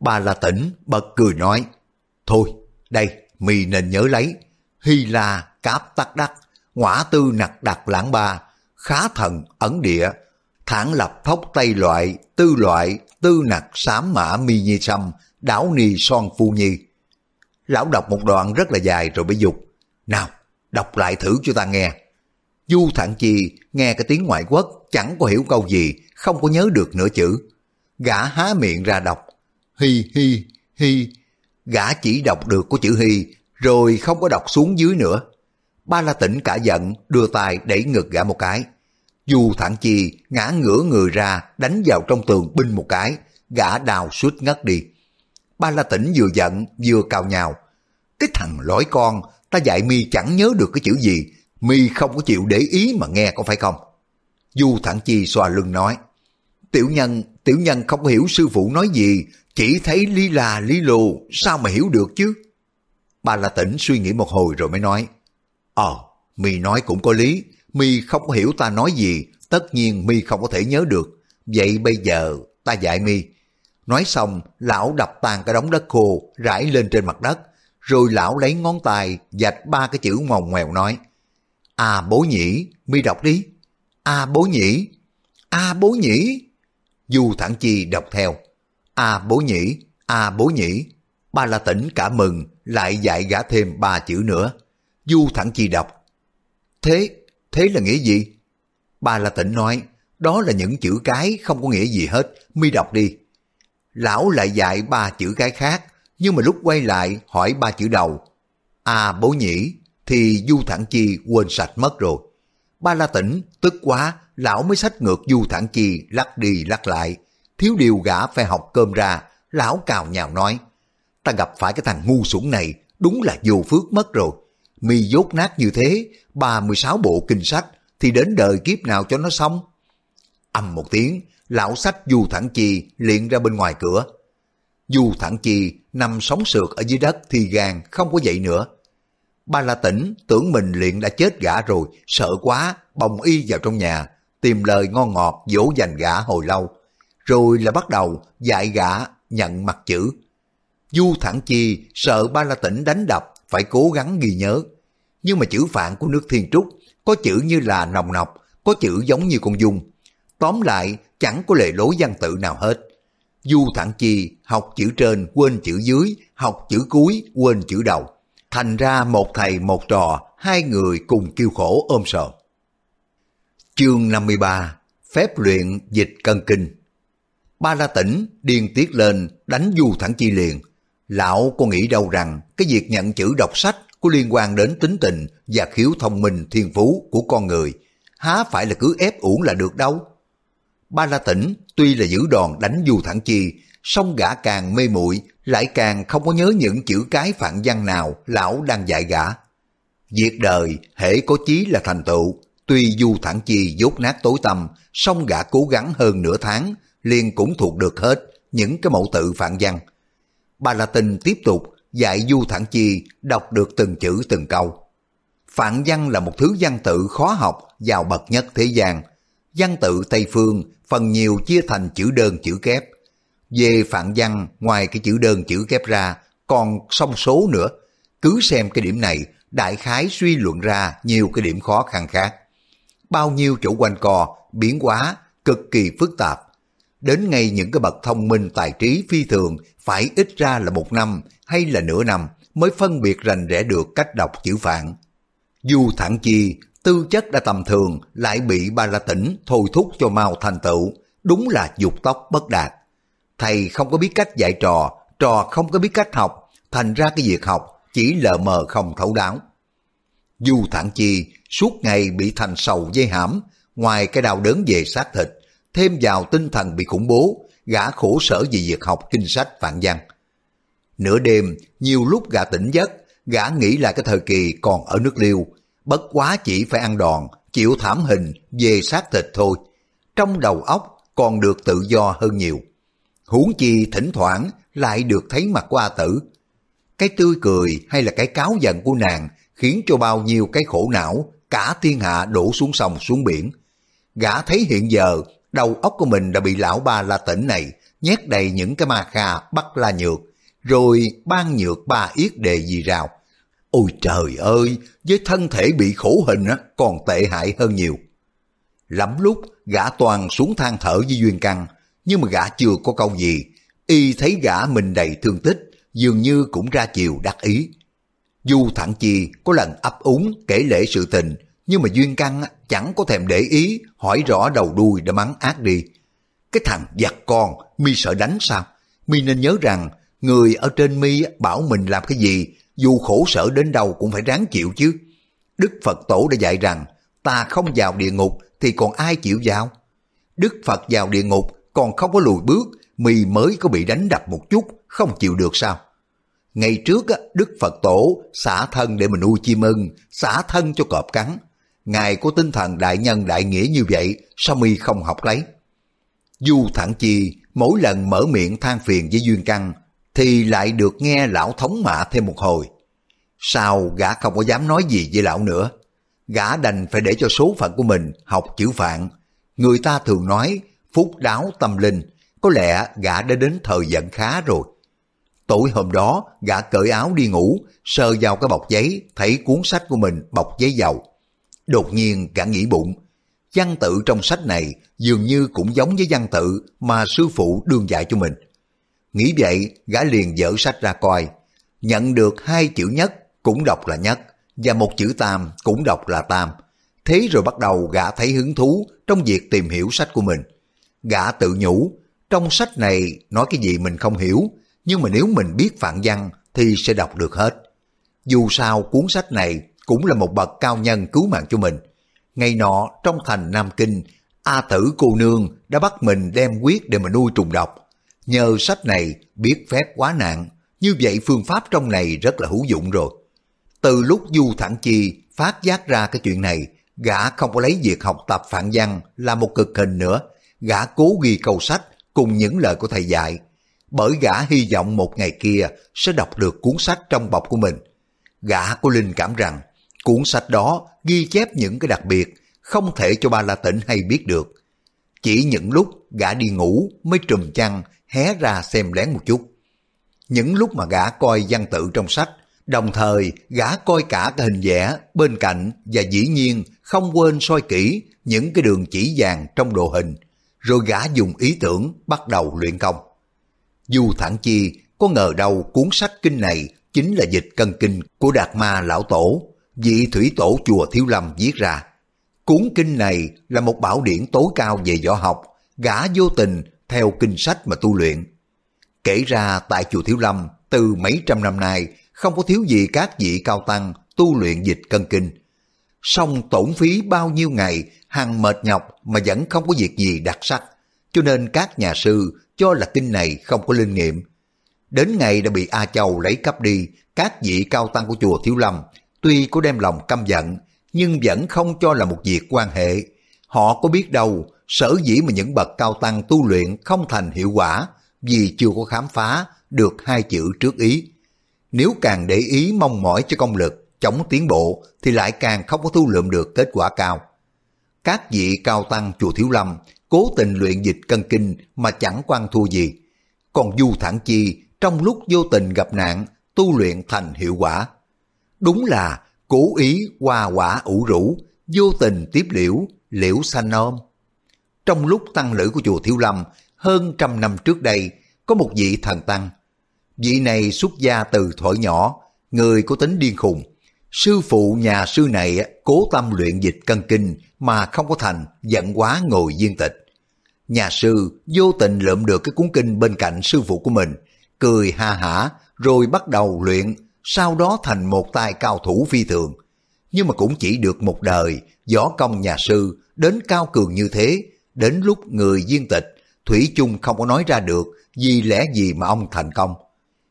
Speaker 1: Bà là tỉnh, bật cười nói, thôi, đây, mì nên nhớ lấy. Hy là cáp tắc đắc, ngõa tư nặc đặc lãng ba, khá thần ẩn địa, thản lập thốc tây loại, tư loại, tư nặc sám mã mi nhi sâm, đảo ni son phu nhi. Lão đọc một đoạn rất là dài rồi mới dục. Nào, đọc lại thử cho ta nghe. Du Thản Chi nghe cái tiếng ngoại quốc chẳng có hiểu câu gì, không có nhớ được nửa chữ. Gã há miệng ra đọc. Hi hi hi. Gã chỉ đọc được có chữ hi, rồi không có đọc xuống dưới nữa. Ba La Tĩnh cả giận, đưa tay đẩy ngực gã một cái. Du Thản Chi ngã ngửa người ra, đánh vào trong tường binh một cái, gã đào suýt ngất đi. Ba La Tĩnh vừa giận vừa cào nhào. Cái thằng lỗi con, ta dạy mi chẳng nhớ được cái chữ gì, mi không có chịu để ý mà nghe có phải không? Du Thẳng Chi xoa lưng nói, tiểu nhân, tiểu nhân không hiểu sư phụ nói gì, chỉ thấy lý là lý lù, sao mà hiểu được chứ? bà La Tĩnh suy nghĩ một hồi rồi mới nói, Ờ, mi nói cũng có lý, mi không có hiểu ta nói gì, tất nhiên mi không có thể nhớ được. Vậy bây giờ ta dạy mi. Nói xong, lão đập tan cái đống đất khô rải lên trên mặt đất, rồi lão lấy ngón tay dạch ba cái chữ mòng ngoèo nói, À bố nhĩ, mi đọc đi. À bố nhĩ, à bố nhĩ. Du Thẳng Chi đọc theo. À bố nhĩ, à bố nhĩ. Ba la tỉnh cả mừng, lại dạy gã thêm ba chữ nữa. Du Thẳng Chi đọc. Thế, thế là nghĩa gì? Ba la tỉnh nói, đó là những chữ cái không có nghĩa gì hết, mi đọc đi. Lão lại dạy ba chữ cái khác, nhưng mà lúc quay lại hỏi ba chữ đầu. À bố nhĩ, thì Du Thản Chi quên sạch mất rồi. Ba La Tỉnh tức quá, lão mới sách ngược Du Thản Chi lắc đi lắc lại. Thiếu điều gã phải học cơm ra, lão cào nhào nói. Ta gặp phải cái thằng ngu xuẩn này, đúng là vô phước mất rồi. Mi dốt nát như thế, ba mươi sáu bộ kinh sách, thì đến đời kiếp nào cho nó xong. Âm một tiếng, lão sách Du Thản Chi liền ra bên ngoài cửa. Du Thản Chi nằm sóng sượt ở dưới đất thì gan không có dậy nữa. Ba La Tỉnh tưởng mình luyện đã chết gã rồi, sợ quá, bồng y vào trong nhà, tìm lời ngon ngọt dỗ dành gã hồi lâu. Rồi là bắt đầu dạy gã nhận mặt chữ. Du Thẳng Chi sợ Ba La Tỉnh đánh đập, phải cố gắng ghi nhớ. Nhưng mà chữ phạn của nước Thiên Trúc có chữ như là nồng nọc, có chữ giống như con dung. Tóm lại, chẳng có lề lối văn tự nào hết. Du Thẳng Chi học chữ trên quên chữ dưới, học chữ cuối quên chữ đầu thành ra một thầy một trò, hai người cùng kêu khổ ôm sầu Chương 53 Phép luyện dịch cân kinh Ba La Tỉnh điên tiết lên đánh Du Thẳng Chi liền. Lão có nghĩ đâu rằng cái việc nhận chữ đọc sách có liên quan đến tính tình và khiếu thông minh thiên phú của con người, há phải là cứ ép uổng là được đâu. Ba La Tỉnh tuy là giữ đòn đánh Du Thẳng Chi, song gã càng mê muội lại càng không có nhớ những chữ cái phản văn nào lão đang dạy gã. Việc đời, hễ có chí là thành tựu, tuy du thẳng chi dốt nát tối tâm, song gã cố gắng hơn nửa tháng, liền cũng thuộc được hết những cái mẫu tự phản văn. Bà La Tinh tiếp tục dạy du thẳng chi đọc được từng chữ từng câu. Phản văn là một thứ văn tự khó học, giàu bậc nhất thế gian. Văn tự Tây Phương phần nhiều chia thành chữ đơn chữ kép, về phạn văn, ngoài cái chữ đơn chữ kép ra, còn song số nữa. Cứ xem cái điểm này, đại khái suy luận ra nhiều cái điểm khó khăn khác. Bao nhiêu chỗ quanh co, biến hóa, cực kỳ phức tạp. Đến ngay những cái bậc thông minh tài trí phi thường phải ít ra là một năm hay là nửa năm mới phân biệt rành rẽ được cách đọc chữ phạn. Dù thẳng chi, tư chất đã tầm thường lại bị ba la tỉnh thôi thúc cho mau thành tựu, đúng là dục tóc bất đạt thầy không có biết cách dạy trò, trò không có biết cách học, thành ra cái việc học chỉ lờ mờ không thấu đáo. Du Thản Chi suốt ngày bị thành sầu dây hãm, ngoài cái đau đớn về xác thịt, thêm vào tinh thần bị khủng bố, gã khổ sở vì việc học kinh sách vạn văn. Nửa đêm, nhiều lúc gã tỉnh giấc, gã nghĩ là cái thời kỳ còn ở nước liêu, bất quá chỉ phải ăn đòn, chịu thảm hình về xác thịt thôi. Trong đầu óc còn được tự do hơn nhiều. Huống chi thỉnh thoảng lại được thấy mặt của A Tử. Cái tươi cười hay là cái cáo giận của nàng khiến cho bao nhiêu cái khổ não cả thiên hạ đổ xuống sông xuống biển. Gã thấy hiện giờ đầu óc của mình đã bị lão ba la tỉnh này nhét đầy những cái ma kha bắt la nhược, rồi ban nhược ba yết đề gì rào. Ôi trời ơi, với thân thể bị khổ hình á, còn tệ hại hơn nhiều. Lắm lúc gã toàn xuống than thở với Duyên Căng, nhưng mà gã chưa có câu gì. Y thấy gã mình đầy thương tích, dường như cũng ra chiều đắc ý. Du Thẳng Chi có lần ấp úng kể lễ sự tình, nhưng mà Duyên Căng chẳng có thèm để ý, hỏi rõ đầu đuôi đã mắng ác đi. Cái thằng giặc con, mi sợ đánh sao? Mi nên nhớ rằng, người ở trên mi bảo mình làm cái gì, dù khổ sở đến đâu cũng phải ráng chịu chứ. Đức Phật Tổ đã dạy rằng, ta không vào địa ngục thì còn ai chịu vào? Đức Phật vào địa ngục còn không có lùi bước, mì mới có bị đánh đập một chút, không chịu được sao? Ngày trước Đức Phật Tổ xả thân để mình nuôi chim ưng, xả thân cho cọp cắn. Ngài có tinh thần đại nhân đại nghĩa như vậy, sao mi không học lấy? Du Thẳng Chi mỗi lần mở miệng than phiền với Duyên Căng thì lại được nghe lão thống mạ thêm một hồi. Sao gã không có dám nói gì với lão nữa? Gã đành phải để cho số phận của mình học chữ phạn. Người ta thường nói phúc đáo tâm linh, có lẽ gã đã đến thời giận khá rồi. Tối hôm đó, gã cởi áo đi ngủ, sờ vào cái bọc giấy, thấy cuốn sách của mình bọc giấy dầu. Đột nhiên gã nghĩ bụng, văn tự trong sách này dường như cũng giống với văn tự mà sư phụ đương dạy cho mình. Nghĩ vậy, gã liền dở sách ra coi, nhận được hai chữ nhất cũng đọc là nhất, và một chữ tam cũng đọc là tam. Thế rồi bắt đầu gã thấy hứng thú trong việc tìm hiểu sách của mình. Gã tự nhủ, trong sách này nói cái gì mình không hiểu, nhưng mà nếu mình biết phản văn thì sẽ đọc được hết. Dù sao cuốn sách này cũng là một bậc cao nhân cứu mạng cho mình. Ngày nọ trong thành Nam Kinh, A tử cô nương đã bắt mình đem quyết để mà nuôi trùng độc. Nhờ sách này biết phép quá nạn, như vậy phương pháp trong này rất là hữu dụng rồi. Từ lúc Du Thẳng Chi phát giác ra cái chuyện này, gã không có lấy việc học tập phản văn là một cực hình nữa. Gã cố ghi câu sách cùng những lời của thầy dạy, bởi gã hy vọng một ngày kia sẽ đọc được cuốn sách trong bọc của mình. Gã có linh cảm rằng cuốn sách đó ghi chép những cái đặc biệt không thể cho ba La tỉnh hay biết được. Chỉ những lúc gã đi ngủ mới trùm chăn hé ra xem lén một chút. Những lúc mà gã coi văn tự trong sách, đồng thời gã coi cả cái hình vẽ bên cạnh và dĩ nhiên không quên soi kỹ những cái đường chỉ vàng trong đồ hình, rồi gã dùng ý tưởng bắt đầu luyện công. Dù thẳng chi có ngờ đâu cuốn sách kinh này chính là dịch cân kinh của Đạt Ma Lão Tổ, vị thủy tổ chùa Thiếu Lâm viết ra. Cuốn kinh này là một bảo điển tối cao về võ học, gã vô tình theo kinh sách mà tu luyện. Kể ra tại chùa Thiếu Lâm, từ mấy trăm năm nay, không có thiếu gì các vị cao tăng tu luyện dịch cân kinh. Xong tổn phí bao nhiêu ngày, hằng mệt nhọc mà vẫn không có việc gì đặc sắc, cho nên các nhà sư cho là kinh này không có linh nghiệm. Đến ngày đã bị A Châu lấy cắp đi, các vị cao tăng của chùa Thiếu Lâm tuy có đem lòng căm giận, nhưng vẫn không cho là một việc quan hệ. Họ có biết đâu, sở dĩ mà những bậc cao tăng tu luyện không thành hiệu quả vì chưa có khám phá được hai chữ trước ý. Nếu càng để ý mong mỏi cho công lực, chống tiến bộ thì lại càng không có thu lượm được kết quả cao. Các vị cao tăng chùa Thiếu Lâm cố tình luyện dịch cân kinh mà chẳng quan thua gì. Còn Du Thản Chi trong lúc vô tình gặp nạn tu luyện thành hiệu quả. Đúng là cố ý hoa quả ủ rũ, vô tình tiếp liễu, liễu xanh ôm. Trong lúc tăng lữ của chùa Thiếu Lâm, hơn trăm năm trước đây, có một vị thần tăng. Vị này xuất gia từ thuở nhỏ, người có tính điên khùng. Sư phụ nhà sư này cố tâm luyện dịch cân kinh mà không có thành, giận quá ngồi viên tịch. Nhà sư vô tình lượm được cái cuốn kinh bên cạnh sư phụ của mình, cười ha hả rồi bắt đầu luyện, sau đó thành một tài cao thủ phi thường. Nhưng mà cũng chỉ được một đời, võ công nhà sư đến cao cường như thế, đến lúc người viên tịch, Thủy chung không có nói ra được vì lẽ gì mà ông thành công.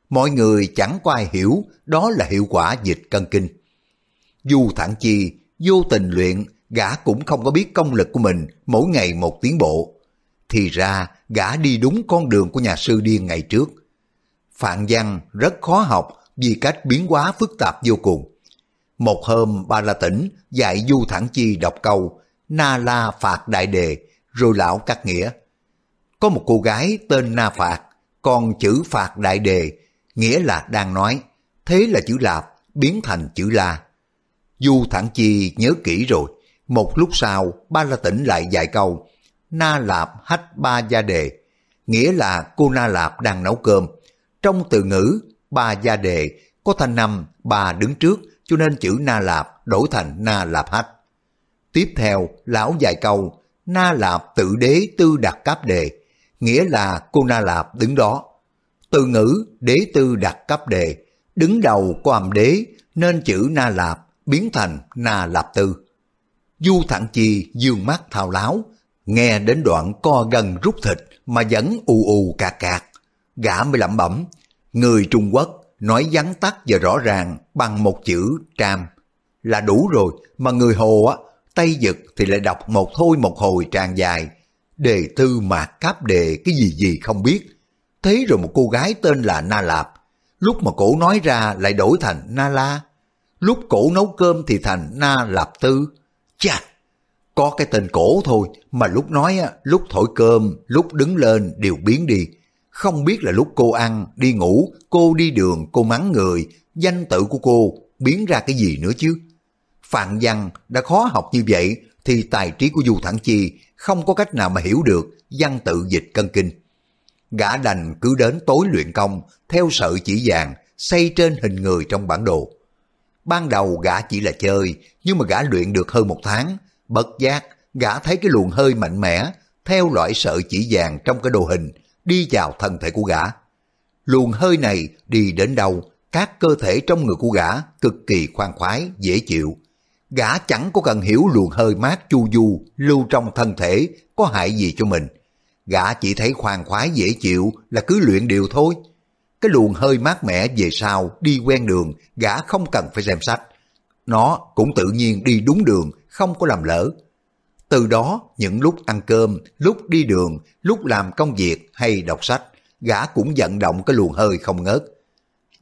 Speaker 1: Mọi người chẳng có ai hiểu đó là hiệu quả dịch cân kinh. Dù thẳng chi, vô tình luyện, gã cũng không có biết công lực của mình mỗi ngày một tiến bộ. Thì ra, gã đi đúng con đường của nhà sư điên ngày trước. Phạn văn rất khó học vì cách biến hóa phức tạp vô cùng. Một hôm ba la tỉnh dạy Du Thẳng Chi đọc câu Na La Phạt Đại Đề rồi lão cắt nghĩa. Có một cô gái tên Na Phạt còn chữ Phạt Đại Đề nghĩa là đang nói thế là chữ Lạp biến thành chữ La. Du Thẳng Chi nhớ kỹ rồi. Một lúc sau ba la tỉnh lại dạy câu Na Lạp Hách Ba Gia Đề nghĩa là cô Na Lạp đang nấu cơm. Trong từ ngữ ba gia đề có thanh năm bà đứng trước cho nên chữ na lạp đổi thành na lạp hách. Tiếp theo, lão dạy câu, na lạp tự đế tư đặt cáp đề, nghĩa là cô na lạp đứng đó. Từ ngữ đế tư đặt cấp đề, đứng đầu của âm đế nên chữ na lạp biến thành na lạp tư. Du thẳng chi dương mắt thao láo, nghe đến đoạn co gần rút thịt mà vẫn ù ù cạc cạc. Gã mới lẩm bẩm, người Trung Quốc nói vắn tắt và rõ ràng bằng một chữ tram. Là đủ rồi mà người Hồ á tay giật thì lại đọc một thôi một hồi tràn dài. Đề thư mạc cáp đề cái gì gì không biết. Thế rồi một cô gái tên là Na Lạp. Lúc mà cổ nói ra lại đổi thành Na La lúc cổ nấu cơm thì thành Na Lạp Tư chà có cái tên cổ thôi mà lúc nói á lúc thổi cơm lúc đứng lên đều biến đi không biết là lúc cô ăn, đi ngủ, cô đi đường, cô mắng người, danh tự của cô biến ra cái gì nữa chứ? Phạm văn đã khó học như vậy thì tài trí của Du Thẳng Chi không có cách nào mà hiểu được văn tự dịch cân kinh. Gã đành cứ đến tối luyện công theo sợi chỉ vàng xây trên hình người trong bản đồ. Ban đầu gã chỉ là chơi nhưng mà gã luyện được hơn một tháng, bất giác gã thấy cái luồng hơi mạnh mẽ theo loại sợi chỉ vàng trong cái đồ hình đi vào thân thể của gã. Luồng hơi này đi đến đâu, các cơ thể trong người của gã cực kỳ khoan khoái, dễ chịu. Gã chẳng có cần hiểu luồng hơi mát chu du lưu trong thân thể có hại gì cho mình. Gã chỉ thấy khoan khoái dễ chịu là cứ luyện điều thôi. Cái luồng hơi mát mẻ về sau đi quen đường, gã không cần phải xem sách. Nó cũng tự nhiên đi đúng đường, không có làm lỡ. Từ đó, những lúc ăn cơm, lúc đi đường, lúc làm công việc hay đọc sách, gã cũng vận động cái luồng hơi không ngớt.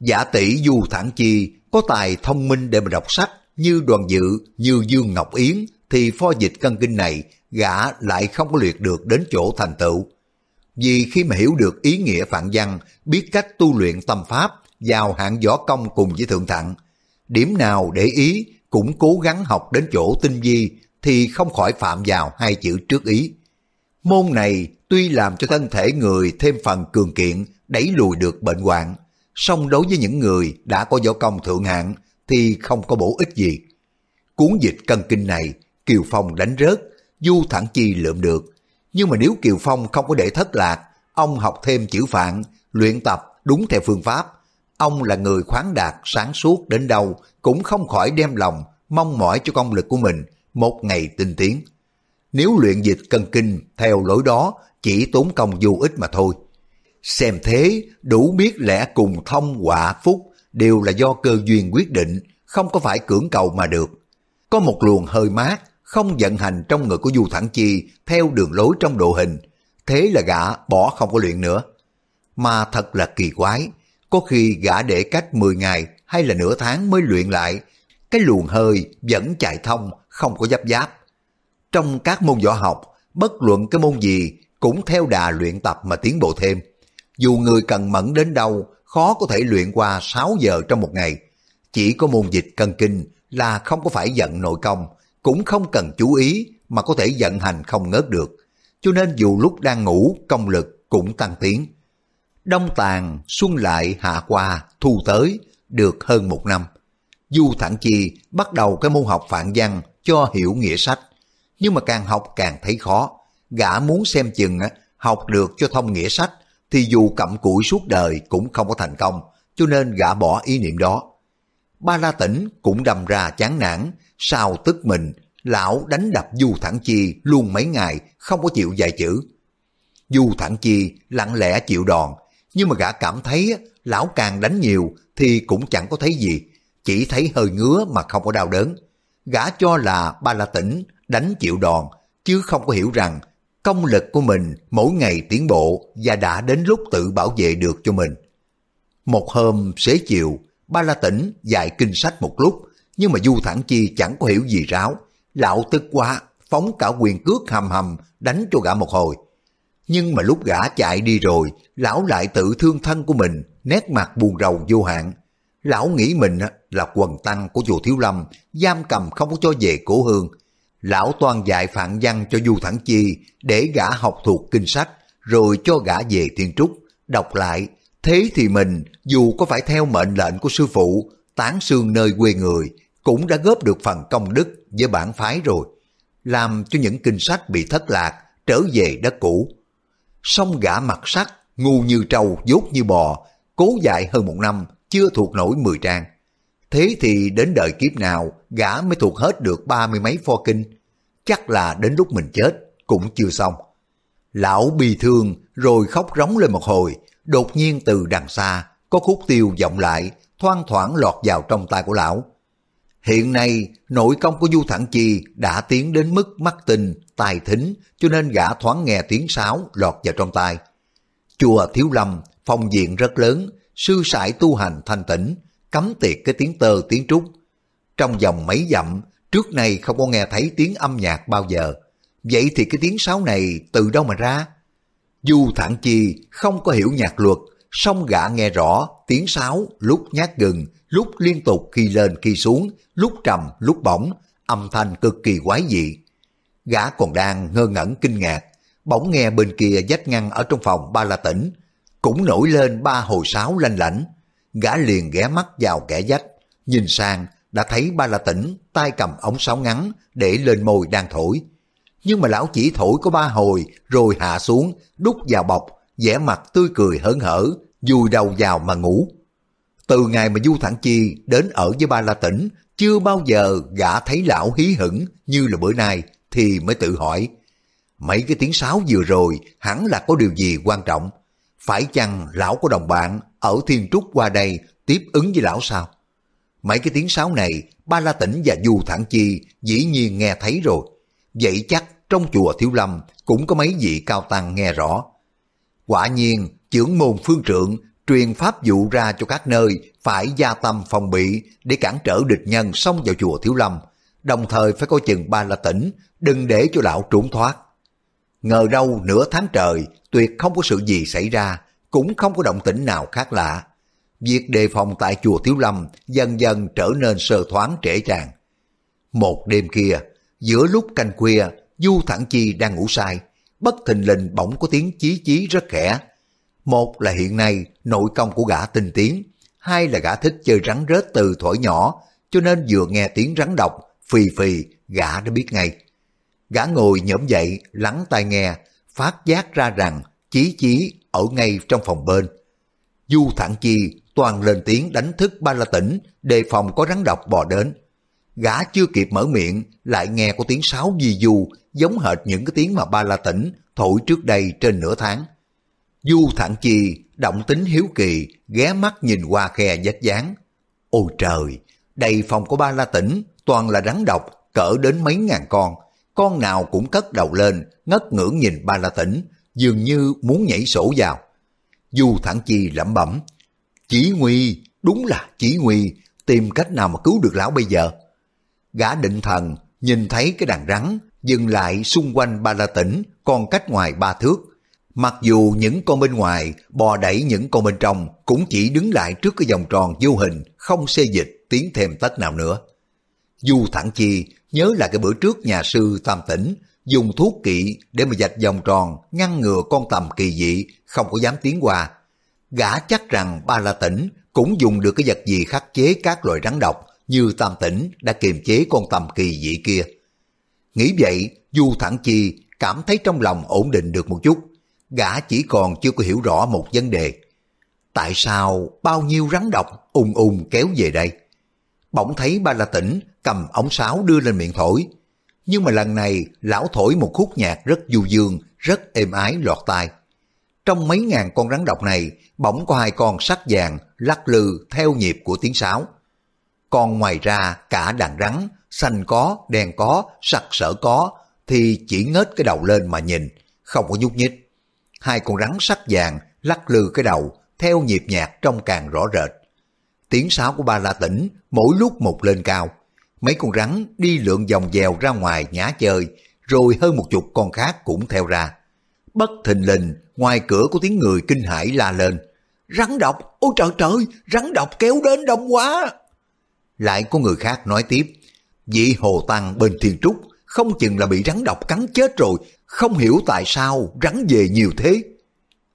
Speaker 1: Giả tỷ Du Thản Chi có tài thông minh để mà đọc sách như đoàn dự, như Dương Ngọc Yến, thì pho dịch cân kinh này gã lại không có luyện được đến chỗ thành tựu. Vì khi mà hiểu được ý nghĩa phạn văn, biết cách tu luyện tâm pháp, vào hạng võ công cùng với thượng thặng, điểm nào để ý cũng cố gắng học đến chỗ tinh vi thì không khỏi phạm vào hai chữ trước ý. Môn này tuy làm cho thân thể người thêm phần cường kiện, đẩy lùi được bệnh hoạn, song đối với những người đã có võ công thượng hạng thì không có bổ ích gì. Cuốn dịch cân kinh này, Kiều Phong đánh rớt, Du Thẳng Chi lượm được. Nhưng mà nếu Kiều Phong không có để thất lạc, ông học thêm chữ phạn, luyện tập đúng theo phương pháp. Ông là người khoáng đạt, sáng suốt đến đâu cũng không khỏi đem lòng, mong mỏi cho công lực của mình một ngày tinh tiến. Nếu luyện dịch cân kinh theo lối đó chỉ tốn công vô ích mà thôi. Xem thế, đủ biết lẽ cùng thông quả phúc đều là do cơ duyên quyết định, không có phải cưỡng cầu mà được. Có một luồng hơi mát, không vận hành trong người của Du Thẳng Chi theo đường lối trong độ hình, thế là gã bỏ không có luyện nữa. Mà thật là kỳ quái, có khi gã để cách 10 ngày hay là nửa tháng mới luyện lại, cái luồng hơi vẫn chạy thông không có giáp giáp. Trong các môn võ học, bất luận cái môn gì cũng theo đà luyện tập mà tiến bộ thêm. Dù người cần mẫn đến đâu, khó có thể luyện qua 6 giờ trong một ngày. Chỉ có môn dịch cân kinh là không có phải giận nội công, cũng không cần chú ý mà có thể vận hành không ngớt được. Cho nên dù lúc đang ngủ, công lực cũng tăng tiến. Đông tàn, xuân lại, hạ qua, thu tới, được hơn một năm. Du Thẳng Chi bắt đầu cái môn học phản văn cho hiểu nghĩa sách. Nhưng mà càng học càng thấy khó. Gã muốn xem chừng học được cho thông nghĩa sách thì dù cặm cụi suốt đời cũng không có thành công, cho nên gã bỏ ý niệm đó. Ba La Tỉnh cũng đầm ra chán nản, sao tức mình, lão đánh đập Du Thẳng Chi luôn mấy ngày không có chịu dạy chữ. Du Thẳng Chi lặng lẽ chịu đòn, nhưng mà gã cảm thấy lão càng đánh nhiều thì cũng chẳng có thấy gì, chỉ thấy hơi ngứa mà không có đau đớn. Gã cho là Ba La Tỉnh đánh chịu đòn, chứ không có hiểu rằng công lực của mình mỗi ngày tiến bộ và đã đến lúc tự bảo vệ được cho mình. Một hôm xế chiều, Ba La Tỉnh dạy kinh sách một lúc, nhưng mà Du Thản Chi chẳng có hiểu gì ráo. Lão tức quá, phóng cả quyền cước hầm hầm, đánh cho gã một hồi. Nhưng mà lúc gã chạy đi rồi, lão lại tự thương thân của mình, nét mặt buồn rầu vô hạn. Lão nghĩ mình là quần tăng của chùa Thiếu Lâm, giam cầm không có cho về cổ hương. Lão toàn dạy phạn văn cho Du Thẳng Chi để gã học thuộc kinh sách, rồi cho gã về Thiên Trúc, đọc lại. Thế thì mình, dù có phải theo mệnh lệnh của sư phụ, tán xương nơi quê người, cũng đã góp được phần công đức với bản phái rồi. Làm cho những kinh sách bị thất lạc, trở về đất cũ. Song gã mặt sắc, ngu như trâu, dốt như bò, cố dạy hơn một năm, chưa thuộc nổi mười trang. Thế thì đến đời kiếp nào gã mới thuộc hết được ba mươi mấy pho kinh. Chắc là đến lúc mình chết cũng chưa xong. Lão bị thương rồi khóc rống lên một hồi, đột nhiên từ đằng xa có khúc tiêu vọng lại, thoang thoảng lọt vào trong tay của lão. Hiện nay, nội công của Du Thẳng Chi đã tiến đến mức mắt tinh, tài thính, cho nên gã thoáng nghe tiếng sáo lọt vào trong tai. Chùa Thiếu Lâm, phong diện rất lớn, sư sải tu hành thanh tĩnh, cấm tiệt cái tiếng tơ tiếng trúc. Trong vòng mấy dặm, trước nay không có nghe thấy tiếng âm nhạc bao giờ. Vậy thì cái tiếng sáo này từ đâu mà ra? Du Thản Chi không có hiểu nhạc luật, song gã nghe rõ tiếng sáo lúc nhát gừng, lúc liên tục khi lên khi xuống, lúc trầm lúc bỗng âm thanh cực kỳ quái dị. Gã còn đang ngơ ngẩn kinh ngạc, bỗng nghe bên kia vách ngăn ở trong phòng ba la tỉnh, cũng nổi lên ba hồi sáo lanh lảnh. Gã liền ghé mắt vào kẻ vách, nhìn sang đã thấy ba la tỉnh tay cầm ống sáo ngắn để lên môi đang thổi. Nhưng mà lão chỉ thổi có ba hồi rồi hạ xuống, đút vào bọc, vẻ mặt tươi cười hớn hở, vùi đầu vào mà ngủ. Từ ngày mà Du Thẳng Chi đến ở với ba la tỉnh, chưa bao giờ gã thấy lão hí hửng như là bữa nay thì mới tự hỏi. Mấy cái tiếng sáo vừa rồi hẳn là có điều gì quan trọng. Phải chăng lão có đồng bạn ở Thiên Trúc qua đây tiếp ứng với lão sao? Mấy cái tiếng sáo này, Ba La Tỉnh và Du Thản Chi dĩ nhiên nghe thấy rồi. Vậy chắc trong chùa Thiếu Lâm cũng có mấy vị cao tăng nghe rõ. Quả nhiên, trưởng môn phương trượng truyền pháp dụ ra cho các nơi phải gia tâm phòng bị để cản trở địch nhân xông vào chùa Thiếu Lâm, đồng thời phải coi chừng Ba La Tỉnh, đừng để cho lão trốn thoát. Ngờ đâu nửa tháng trời, tuyệt không có sự gì xảy ra, cũng không có động tĩnh nào khác lạ. Việc đề phòng tại chùa Thiếu Lâm dần dần trở nên sơ thoáng trễ tràng Một đêm kia, giữa lúc canh khuya, Du Thẳng Chi đang ngủ say, bất thình lình bỗng có tiếng chí chí rất khẽ. Một là hiện nay nội công của gã tinh tiến, hai là gã thích chơi rắn rết từ thổi nhỏ, cho nên vừa nghe tiếng rắn độc, phì phì, gã đã biết ngay. Gã ngồi nhổm dậy, lắng tai nghe, phát giác ra rằng chí chí ở ngay trong phòng bên. Du Thẳng Chi toàn lên tiếng đánh thức ba la tỉnh, đề phòng có rắn độc bò đến. Gã chưa kịp mở miệng, lại nghe có tiếng sáo di du, giống hệt những cái tiếng mà ba la tỉnh thổi trước đây trên nửa tháng. Du Thẳng Chi động tính hiếu kỳ, ghé mắt nhìn qua khe vách dáng. Ôi trời, đầy phòng của ba la tỉnh, toàn là rắn độc, cỡ đến mấy ngàn con. Con nào cũng cất đầu lên, ngất ngưỡng nhìn ba la tỉnh, dường như muốn nhảy sổ vào. Du Thẳng Chi lẩm bẩm, chỉ nguy, đúng là chỉ nguy, tìm cách nào mà cứu được lão bây giờ. Gã định thần, nhìn thấy cái đàn rắn, dừng lại xung quanh ba la tỉnh, còn cách ngoài ba thước. Mặc dù những con bên ngoài bò đẩy những con bên trong cũng chỉ đứng lại trước cái vòng tròn vô hình, không xê dịch tiến thêm tất nào nữa. Du Thẳng Chi nhớ là cái bữa trước nhà sư Tam Tỉnh dùng thuốc kỵ để mà dạch vòng tròn ngăn ngừa con tầm kỳ dị không có dám tiến qua. Gã chắc rằng Ba La Tỉnh cũng dùng được cái vật gì khắc chế các loại rắn độc như Tam Tỉnh đã kiềm chế con tầm kỳ dị kia. Nghĩ vậy, Du Thẳng Chi cảm thấy trong lòng ổn định được một chút. Gã chỉ còn chưa có hiểu rõ một vấn đề. Tại sao bao nhiêu rắn độc ung ung kéo về đây? bỗng thấy ba la tỉnh cầm ống sáo đưa lên miệng thổi. Nhưng mà lần này lão thổi một khúc nhạc rất du dương, rất êm ái lọt tai. Trong mấy ngàn con rắn độc này, bỗng có hai con sắc vàng lắc lư theo nhịp của tiếng sáo. Còn ngoài ra cả đàn rắn, xanh có, đen có, sặc sỡ có, thì chỉ ngết cái đầu lên mà nhìn, không có nhúc nhích. Hai con rắn sắc vàng lắc lư cái đầu, theo nhịp nhạc trong càng rõ rệt. Tiếng sáo của ba la tỉnh mỗi lúc một lên cao. Mấy con rắn đi lượn vòng dèo ra ngoài nhá chơi, rồi hơn một chục con khác cũng theo ra. Bất thình lình, ngoài cửa có tiếng người kinh hãi la lên. Rắn độc, ôi trời trời, rắn độc kéo đến đông quá. Lại có người khác nói tiếp, vị hồ tăng bên thiên trúc không chừng là bị rắn độc cắn chết rồi, không hiểu tại sao rắn về nhiều thế.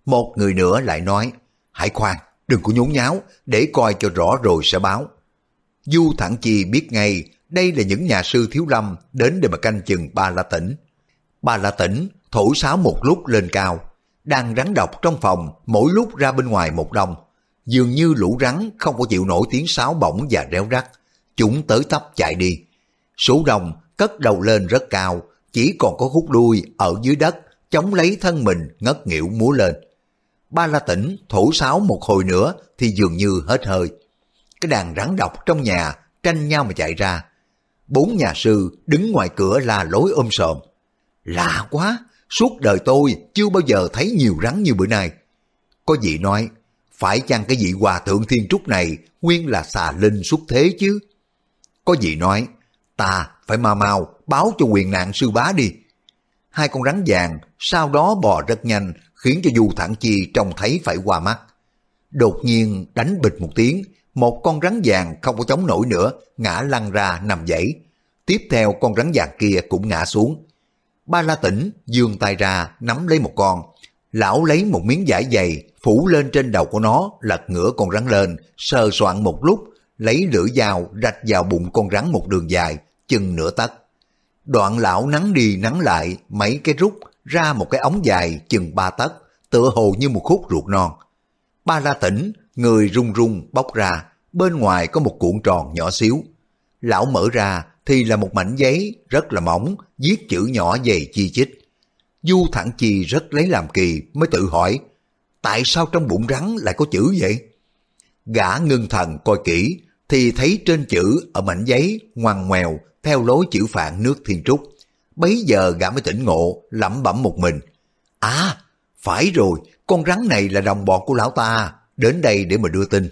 Speaker 1: Một người nữa lại nói, hãy khoan, đừng có nhốn nháo, để coi cho rõ rồi sẽ báo. Du Thẳng Chi biết ngay đây là những nhà sư thiếu lâm đến để mà canh chừng ba la tỉnh. Ba la tỉnh thổi sáo một lúc lên cao, đang rắn độc trong phòng mỗi lúc ra bên ngoài một đông. Dường như lũ rắn không có chịu nổi tiếng sáo bỗng và réo rắt. Chúng tới tấp chạy đi. Số đông cất đầu lên rất cao, chỉ còn có khúc đuôi ở dưới đất, chống lấy thân mình ngất nghỉu múa lên. Ba la tỉnh thổ sáo một hồi nữa thì dường như hết hơi. Cái đàn rắn độc trong nhà tranh nhau mà chạy ra. Bốn nhà sư đứng ngoài cửa la lối ôm sòm. Lạ quá, suốt đời tôi chưa bao giờ thấy nhiều rắn như bữa nay. Có vị nói, phải chăng cái vị hòa thượng thiên trúc này nguyên là xà linh xuất thế chứ? Có vị nói, ta phải mau mau báo cho quyền nạn sư bá đi. Hai con rắn vàng sau đó bò rất nhanh khiến cho Du Thản Chi trông thấy phải qua mắt. Đột nhiên đánh bịch một tiếng, một con rắn vàng không có chống nổi nữa, ngã lăn ra nằm dãy. Tiếp theo con rắn vàng kia cũng ngã xuống. Ba la tỉnh dương tay ra nắm lấy một con. Lão lấy một miếng vải dày phủ lên trên đầu của nó, lật ngửa con rắn lên, sờ soạn một lúc, lấy lưỡi dao rạch vào bụng con rắn một đường dài, chừng nửa tấc. Đoạn lão nắng đi nắng lại mấy cái rút ra một cái ống dài chừng ba tấc, tựa hồ như một khúc ruột non. Ba la tỉnh, người run run bóc ra, bên ngoài có một cuộn tròn nhỏ xíu. Lão mở ra thì là một mảnh giấy rất là mỏng, viết chữ nhỏ dày chi chít. Du Thẳng Chi rất lấy làm kỳ mới tự hỏi, tại sao trong bụng rắn lại có chữ vậy? Gã ngưng thần coi kỹ, thì thấy trên chữ ở mảnh giấy ngoằn ngoèo theo lối chữ phạn nước thiên trúc. Bấy giờ gã mới tỉnh ngộ, lẩm bẩm một mình. À, phải rồi, con rắn này là đồng bọn của lão ta, đến đây để mà đưa tin.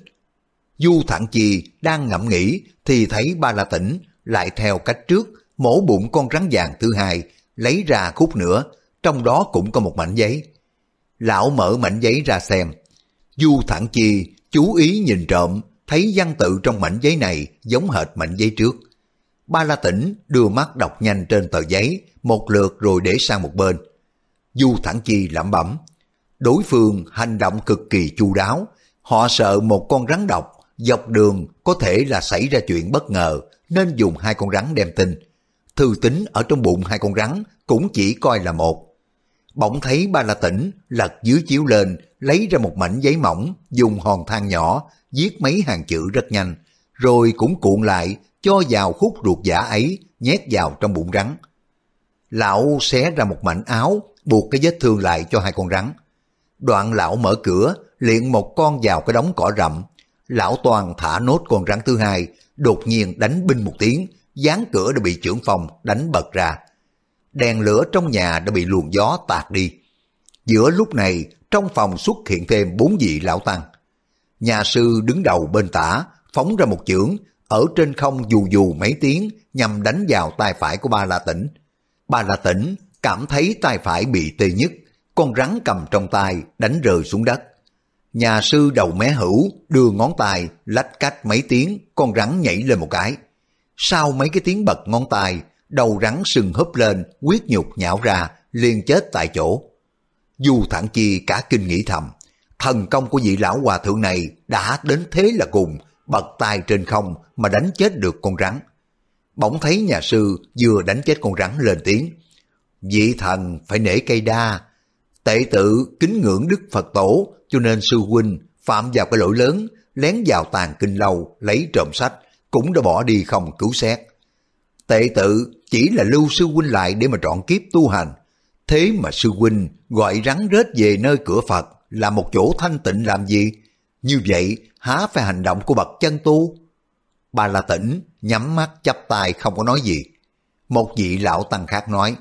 Speaker 1: Du Thẳng Chi đang ngẫm nghĩ thì thấy ba la tỉnh lại theo cách trước mổ bụng con rắn vàng thứ hai, lấy ra khúc nữa, trong đó cũng có một mảnh giấy. Lão mở mảnh giấy ra xem. Du Thẳng Chi chú ý nhìn trộm, thấy văn tự trong mảnh giấy này giống hệt mảnh giấy trước. Ba La Tĩnh đưa mắt đọc nhanh trên tờ giấy, một lượt rồi để sang một bên. Du Thẳng Chi lẩm bẩm. Đối phương hành động cực kỳ chu đáo, họ sợ một con rắn độc dọc đường có thể là xảy ra chuyện bất ngờ nên dùng hai con rắn đem tin. Thư tính ở trong bụng hai con rắn cũng chỉ coi là một. Bỗng thấy ba la tỉnh lật dưới chiếu lên, lấy ra một mảnh giấy mỏng, dùng hòn than nhỏ, viết mấy hàng chữ rất nhanh, rồi cũng cuộn lại, cho vào khúc ruột giả ấy, nhét vào trong bụng rắn. Lão xé ra một mảnh áo, buộc cái vết thương lại cho hai con rắn. Đoạn lão mở cửa, liền một con vào cái đống cỏ rậm. Lão toàn thả nốt con rắn thứ hai, đột nhiên đánh binh một tiếng, dán cửa đã bị trưởng phòng đánh bật ra. Đèn lửa trong nhà đã bị luồng gió tạt đi. Giữa lúc này, trong phòng xuất hiện thêm bốn vị lão tăng. Nhà sư đứng đầu bên tả, phóng ra một chưởng, ở trên không dù dù mấy tiếng nhằm đánh vào tay phải của ba la tỉnh. Ba la tỉnh cảm thấy tay phải bị tê nhất, con rắn cầm trong tay đánh rơi xuống đất. Nhà sư đầu mé hữu đưa ngón tay lách cách mấy tiếng, con rắn nhảy lên một cái. Sau mấy cái tiếng bật ngón tay, đầu rắn sừng húp lên, quyết nhục nhão ra, liền chết tại chỗ. Du thẳng chi cả kinh nghĩ thầm, thần công của vị lão hòa thượng này đã đến thế là cùng, bật tay trên không mà đánh chết được con rắn. Bỗng thấy nhà sư vừa đánh chết con rắn lên tiếng. Vị thần phải nể cây đa, tệ tự kính ngưỡng Đức Phật Tổ cho nên sư huynh phạm vào cái lỗi lớn, lén vào tàn kinh lâu lấy trộm sách, cũng đã bỏ đi không cứu xét. Tệ tự chỉ là lưu sư huynh lại để mà trọn kiếp tu hành. Thế mà sư huynh gọi rắn rết về nơi cửa Phật là một chỗ thanh tịnh làm gì? Như vậy há phải hành động của bậc chân tu? Bà La Tĩnh nhắm mắt chắp tay không có nói gì. Một vị lão tăng khác nói,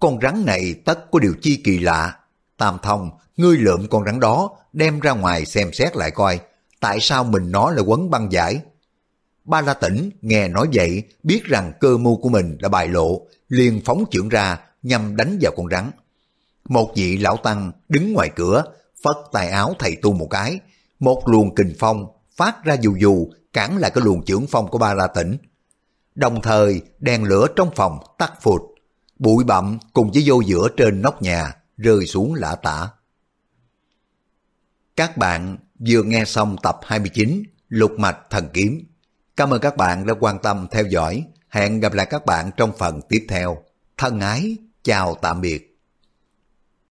Speaker 1: con rắn này tất có điều chi kỳ lạ. Tam thông, ngươi lượm con rắn đó, đem ra ngoài xem xét lại coi, tại sao mình nó là quấn băng giải. Ba La Tĩnh nghe nói vậy, biết rằng cơ mưu của mình đã bại lộ, liền phóng trưởng ra nhằm đánh vào con rắn. Một vị lão tăng đứng ngoài cửa, phất tài áo thầy tu một cái, một luồng kình phong phát ra dù dù cản lại cái luồng trưởng phong của ba la tỉnh. Đồng thời đèn lửa trong phòng tắt phụt, bụi bặm cùng với vô giữa trên nóc nhà rơi xuống lã tả. Các bạn vừa nghe xong tập 29 Lục Mạch Thần Kiếm. Cảm ơn các bạn đã quan tâm theo dõi. Hẹn gặp lại các bạn trong phần tiếp theo. Thân ái, chào tạm biệt.